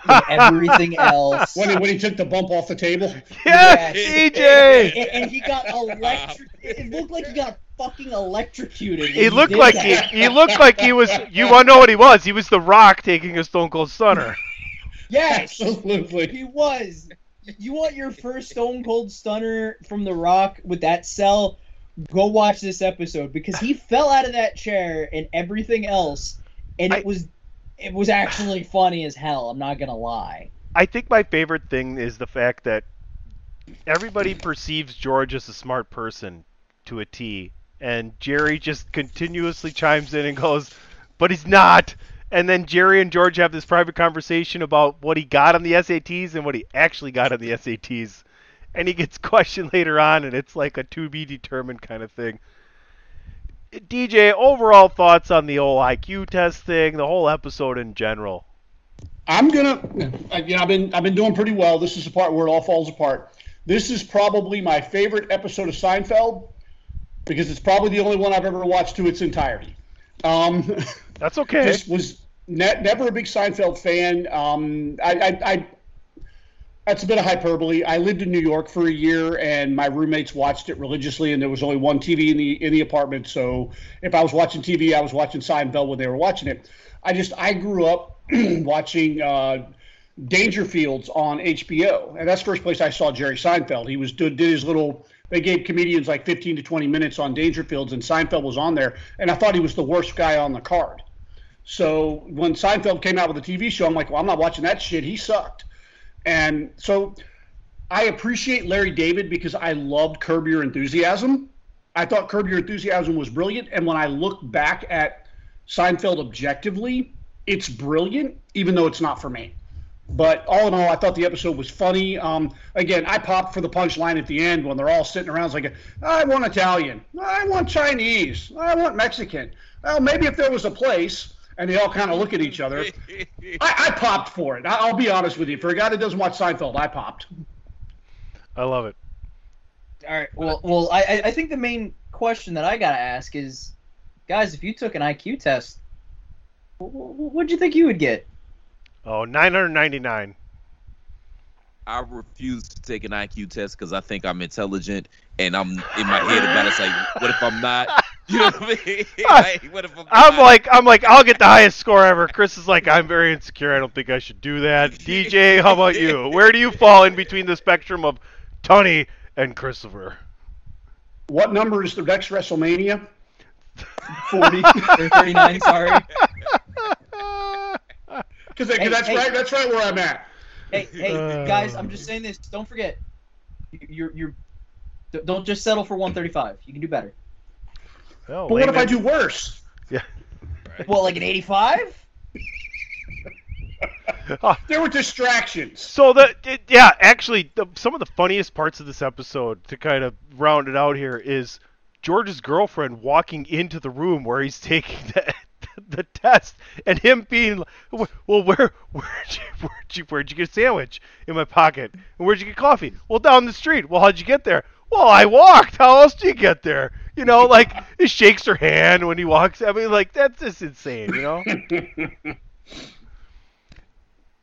and everything else When he, when he took the bump off the table. Yes, and, EJ. and he got electric it looked like he got fucking electrocuted He when looked did like that. he, he looked like he was. You want to know what he was? He was the Rock taking a Stone Cold Stunner. Yes, Absolutely. he was. You want your first Stone Cold Stunner from The Rock with that cell? Go watch this episode because he fell out of that chair and everything else, and it was it was actually funny as hell. I'm not gonna lie. I think my favorite thing is the fact that everybody perceives George as a smart person to a T, and Jerry just continuously chimes in and goes, "But he's not." And then Jerry and George have this private conversation about what he got on the SATs and what he actually got on the SATs. And he gets questioned later on, and it's like a to be determined kind of thing. DJ, overall thoughts on the old IQ test thing, the whole episode in general. I'm gonna, uh, you know, I've been I've been doing pretty well. This is the part where it all falls apart. This is probably my favorite episode of Seinfeld because it's probably the only one I've ever watched to its entirety. Um, That's okay. Just was ne- never a big Seinfeld fan. Um, I, I, I that's a bit of hyperbole. I lived in New York for a year, and my roommates watched it religiously, and there was only one TV in the in the apartment. So if I was watching TV, I was watching Seinfeld when they were watching it. I just I grew up watching uh, Dangerfields on HBO, and that's the first place I saw Jerry Seinfeld. He was did, did his little. They gave comedians like 15 to 20 minutes on Dangerfields, and Seinfeld was on there, and I thought he was the worst guy on the card. So when Seinfeld came out with a TV show, I'm like, well, I'm not watching that shit. He sucked. And so I appreciate Larry David because I loved Curb Your Enthusiasm. I thought Curb Your Enthusiasm was brilliant, and when I look back at Seinfeld objectively, it's brilliant, even though it's not for me. But all in all, I thought the episode was funny. Um, again, I popped for the punchline at the end when they're all sitting around. It's like, I want Italian, I want Chinese, I want Mexican. Well, maybe if there was a place, and they all kind of look at each other. I, I popped for it. I, I'll be honest with you. For a guy that doesn't watch Seinfeld, I popped. I love it. All right. Well, well, I I- I think the main question that I gotta ask is, guys, if you took an IQ test, wh- wh- what'd you think you would get? Oh, 999. I refuse to take an IQ test because I think I'm intelligent, and I'm in my head about it's like, what if I'm not? You know what I mean? I, am I'm like, I'm like, I'll get the highest score ever. Chris is like, I'm very insecure. I don't think I should do that. DJ, how about you? Where do you fall in between the spectrum of Tony and Christopher? What number is the next WrestleMania? 40 or 39, sorry. Because Hey, that's hey. right. That's right where I'm at. Hey, hey, Uh. guys, I'm just saying this. Don't forget, You- you're you're. Don't just settle for 135. You can do better. Oh, But what if I do worse? Yeah. Well, like an 85? Ah. There were distractions. So the it, yeah, actually, the, some of the funniest parts of this episode to kind of round it out here is George's girlfriend walking into the room where he's taking the, the test, and him being, well, where where'd you where'd you where'd you get a sandwich in my pocket? And where'd you get coffee? Well, down the street. Well, how'd you get there? Well, I walked. How else do you get there? You know, like he shakes her hand when he walks. I mean, like that's just insane. You know.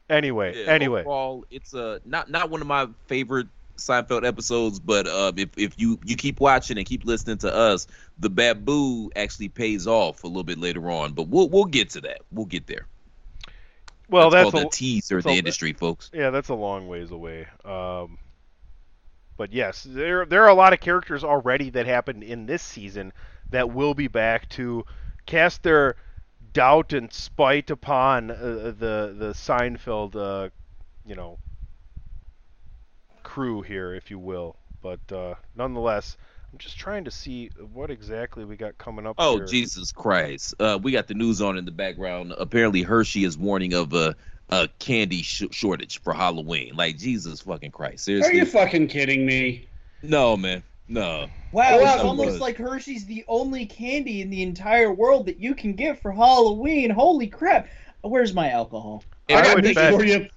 Anyway, Yeah, anyway. overall, it's uh, not not one of my favorite Seinfeld episodes, but uh, if if you you keep watching and keep listening to us, the Babu actually pays off a little bit later on. But we'll we'll get to that. We'll get there. Well, that's, called a, the teaser of the that- industry, folks. Yeah, that's a long ways away. Um, but yes, there there are a lot of characters already that happened in this season that will be back to cast their doubt and spite upon uh, the the Seinfeld, uh, you know, crew here, if you will. But uh, nonetheless, I'm just trying to see what exactly we got coming up. Oh here. Jesus Christ! Uh, we got the news on in the background. Apparently, Hershey is warning of a a candy sh- shortage for Halloween. Like Jesus fucking Christ! seriously? Are Seriously? you fucking kidding me? No, man. No. Wow, Well, it's it almost was. like Hershey's the only candy in the entire world that you can get for Halloween. Holy crap! Where's my alcohol? I I got would news bet- for you.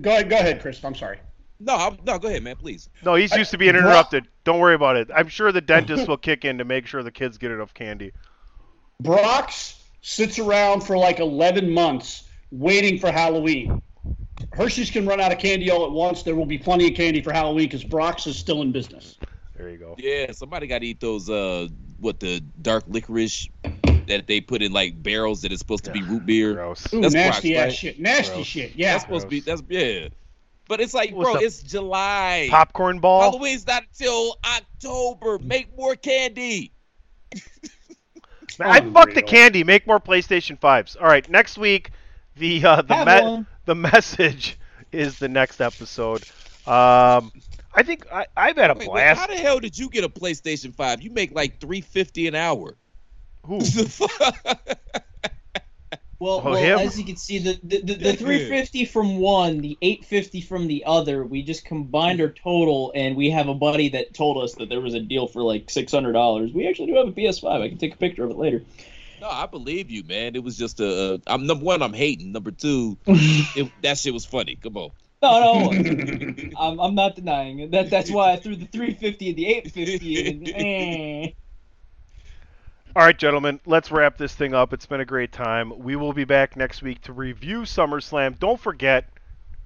Go ahead, go ahead, Chris. I'm sorry. No, I'm, no. Go ahead, man. Please. No, he's used to being interrupted. Don't worry about it. I'm sure the dentist will kick in to make sure the kids get enough candy. Brach's sits around for like 11 months waiting for Halloween. Hershey's can run out of candy all at once. There will be plenty of candy for Halloween because Brach's is still in business. There you go. Yeah, somebody got to eat those. Uh, what the dark licorice that they put in like barrels that is supposed to be root beer. Gross. Ooh, nasty Brach's, ass right? shit. Nasty Gross. shit. Yeah. That's supposed to be. That's yeah. But it's like, What's bro, it's July. Popcorn ball. Halloween's not until October. Make more candy. I fuck the candy. Make more PlayStation fives. All right, next week the uh, the Have me- the message is the next episode. Um, I think I, I've had a Wait, wait, blast. how the hell did you get a PlayStation Five? You make like three fifty an hour. Who? Well, Oh, well him? as you can see, the, the, the, the 350 from one, the 850 from the other, we just combined our total, and we have a buddy that told us that there was a deal for like $600. We actually do have a PS5. I can take a picture of it later. No, I believe you, man. It was just a. Uh, I'm number one. I'm hating. Number two, it, that shit was funny. Come on. No, no, I'm, I'm not denying it. That, that's why I threw the 350 and the 850 and eh. All right, gentlemen, let's wrap this thing up. It's been a great time. We will be back next week to review SummerSlam. Don't forget,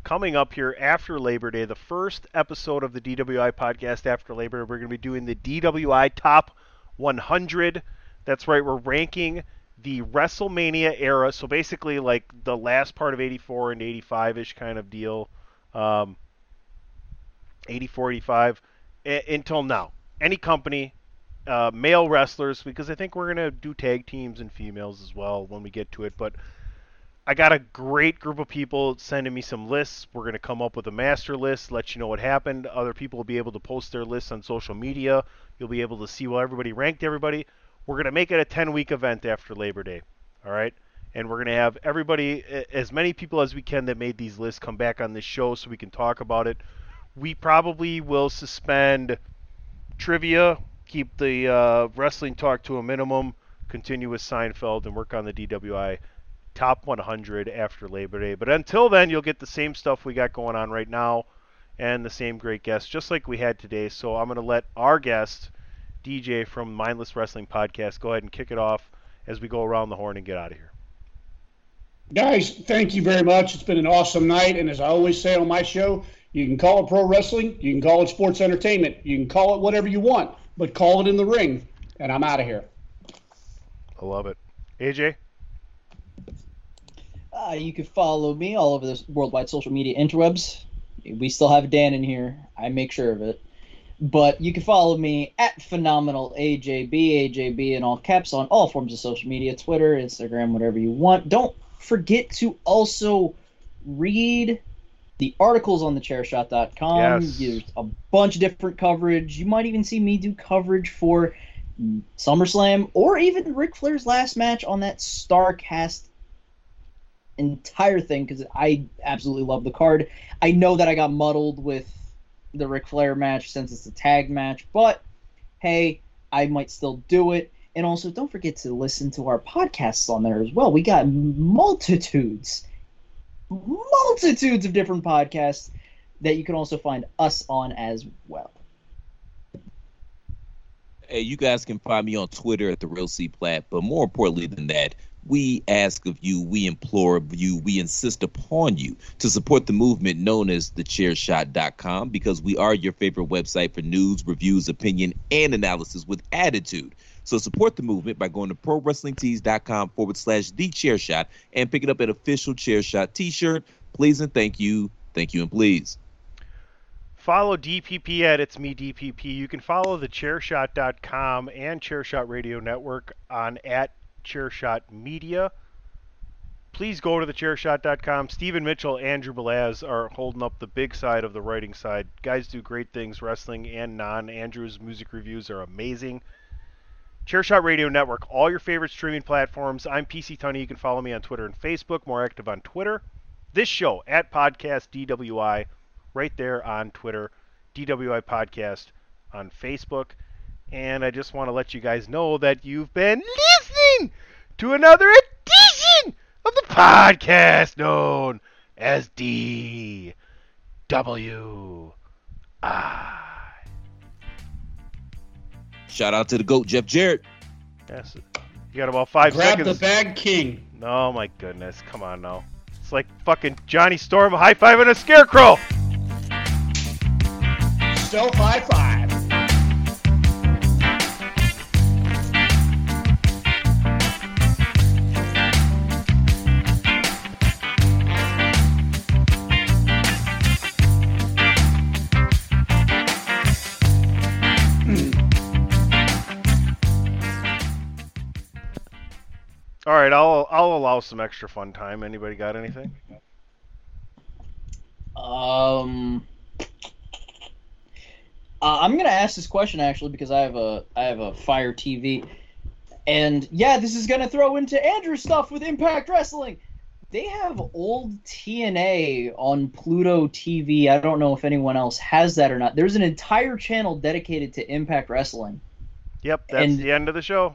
coming up here after Labor Day, the first episode of the DWI podcast after Labor, Day, we're going to be doing the DWI Top 100. That's right, we're ranking the WrestleMania era. So basically, like the last part of 84 and 85 ish kind of deal. Um, 84, 85 a- until now. Any company, uh, male wrestlers, because I think we're gonna do tag teams and females as well when we get to it. But I got a great group of people sending me some lists. We're going to come up with a master list, let you know what happened. Other people will be able to post their lists on social media. You'll be able to see what everybody ranked everybody. We're going to make it a 10 week event after Labor Day. All right? And we're going to have everybody, as many people as we can that made these lists, come back on this show so we can talk about it. We probably will suspend trivia, keep the uh, wrestling talk to a minimum, continue with Seinfeld, and work on the DWI top 100 after Labor Day. But until then, you'll get the same stuff we got going on right now and the same great guests, just like we had today. So I'm going to let our guest, DJ from Mindless Wrestling Podcast, go ahead and kick it off as we go around the horn and get out of here. Guys, thank you very much. It's been an awesome night. And as I always say on my show, you can call it pro wrestling, you can call it sports entertainment, you can call it whatever you want, but call it in the ring. And I'm out of here. I love it. AJ? Uh, you can follow me all over the worldwide social media interwebs. We still have Dan in here. I make sure of it. But you can follow me at phenomenal AJB, AJB in all caps on all forms of social media Twitter, Instagram, whatever you want. Don't forget to also read the articles on thechairshot.com. Yes. There's a bunch of different coverage. You might even see me do coverage for SummerSlam or even Ric Flair's last match on that Starrcast entire thing because I absolutely love the card. I know that I got muddled with the Ric Flair match since it's a tag match, but hey, I might still do it. And also, don't forget to listen to our podcasts on there as well. We got multitudes, multitudes of different podcasts that you can also find us on as well. Hey, you guys can find me on Twitter at the Real C Plat, but more importantly than that, we ask of you, we implore of you, we insist upon you to support the movement known as thechairshot.com because we are your favorite website for news, reviews, opinion, and analysis with attitude. So support the movement by going to prowrestlingtees.com forward slash the chair and picking up an official chair shot t shirt. Please and thank you. Thank you and please. Follow DPP at It's Me DPP. You can follow the chairshot.com and Chairshot Radio Network on at Chairshot Media. Please go to the chairshot.com. Stephen Mitchell, Andrew Belaz are holding up the big side of the writing side. Guys do great things, wrestling and non. Andrew's music reviews are amazing. Chairshot Radio Network, all your favorite streaming platforms. I'm PC Tunney. You can follow me on Twitter and Facebook, more active on Twitter. This show at Podcast DWI, right there on Twitter. DWI Podcast on Facebook. And I just want to let you guys know that you've been listening to another edition of the podcast known as DWI. Shout out to the GOAT, Jeff Jarrett. Yes. You got about five Grab seconds. Grab the bag king. Oh my goodness. Come on now. It's like fucking Johnny Storm high fiving a scarecrow. Self high five. All right, I'll I'll allow some extra fun time. Anybody got anything? Um, uh, I'm gonna ask this question actually because I have a I have a Fire TV, and yeah, this is gonna throw into Andrew's stuff with Impact Wrestling. They have old TNA on Pluto TV. I don't know if anyone else has that or not. There's an entire channel dedicated to Impact Wrestling. Yep, that's And- the end of the show.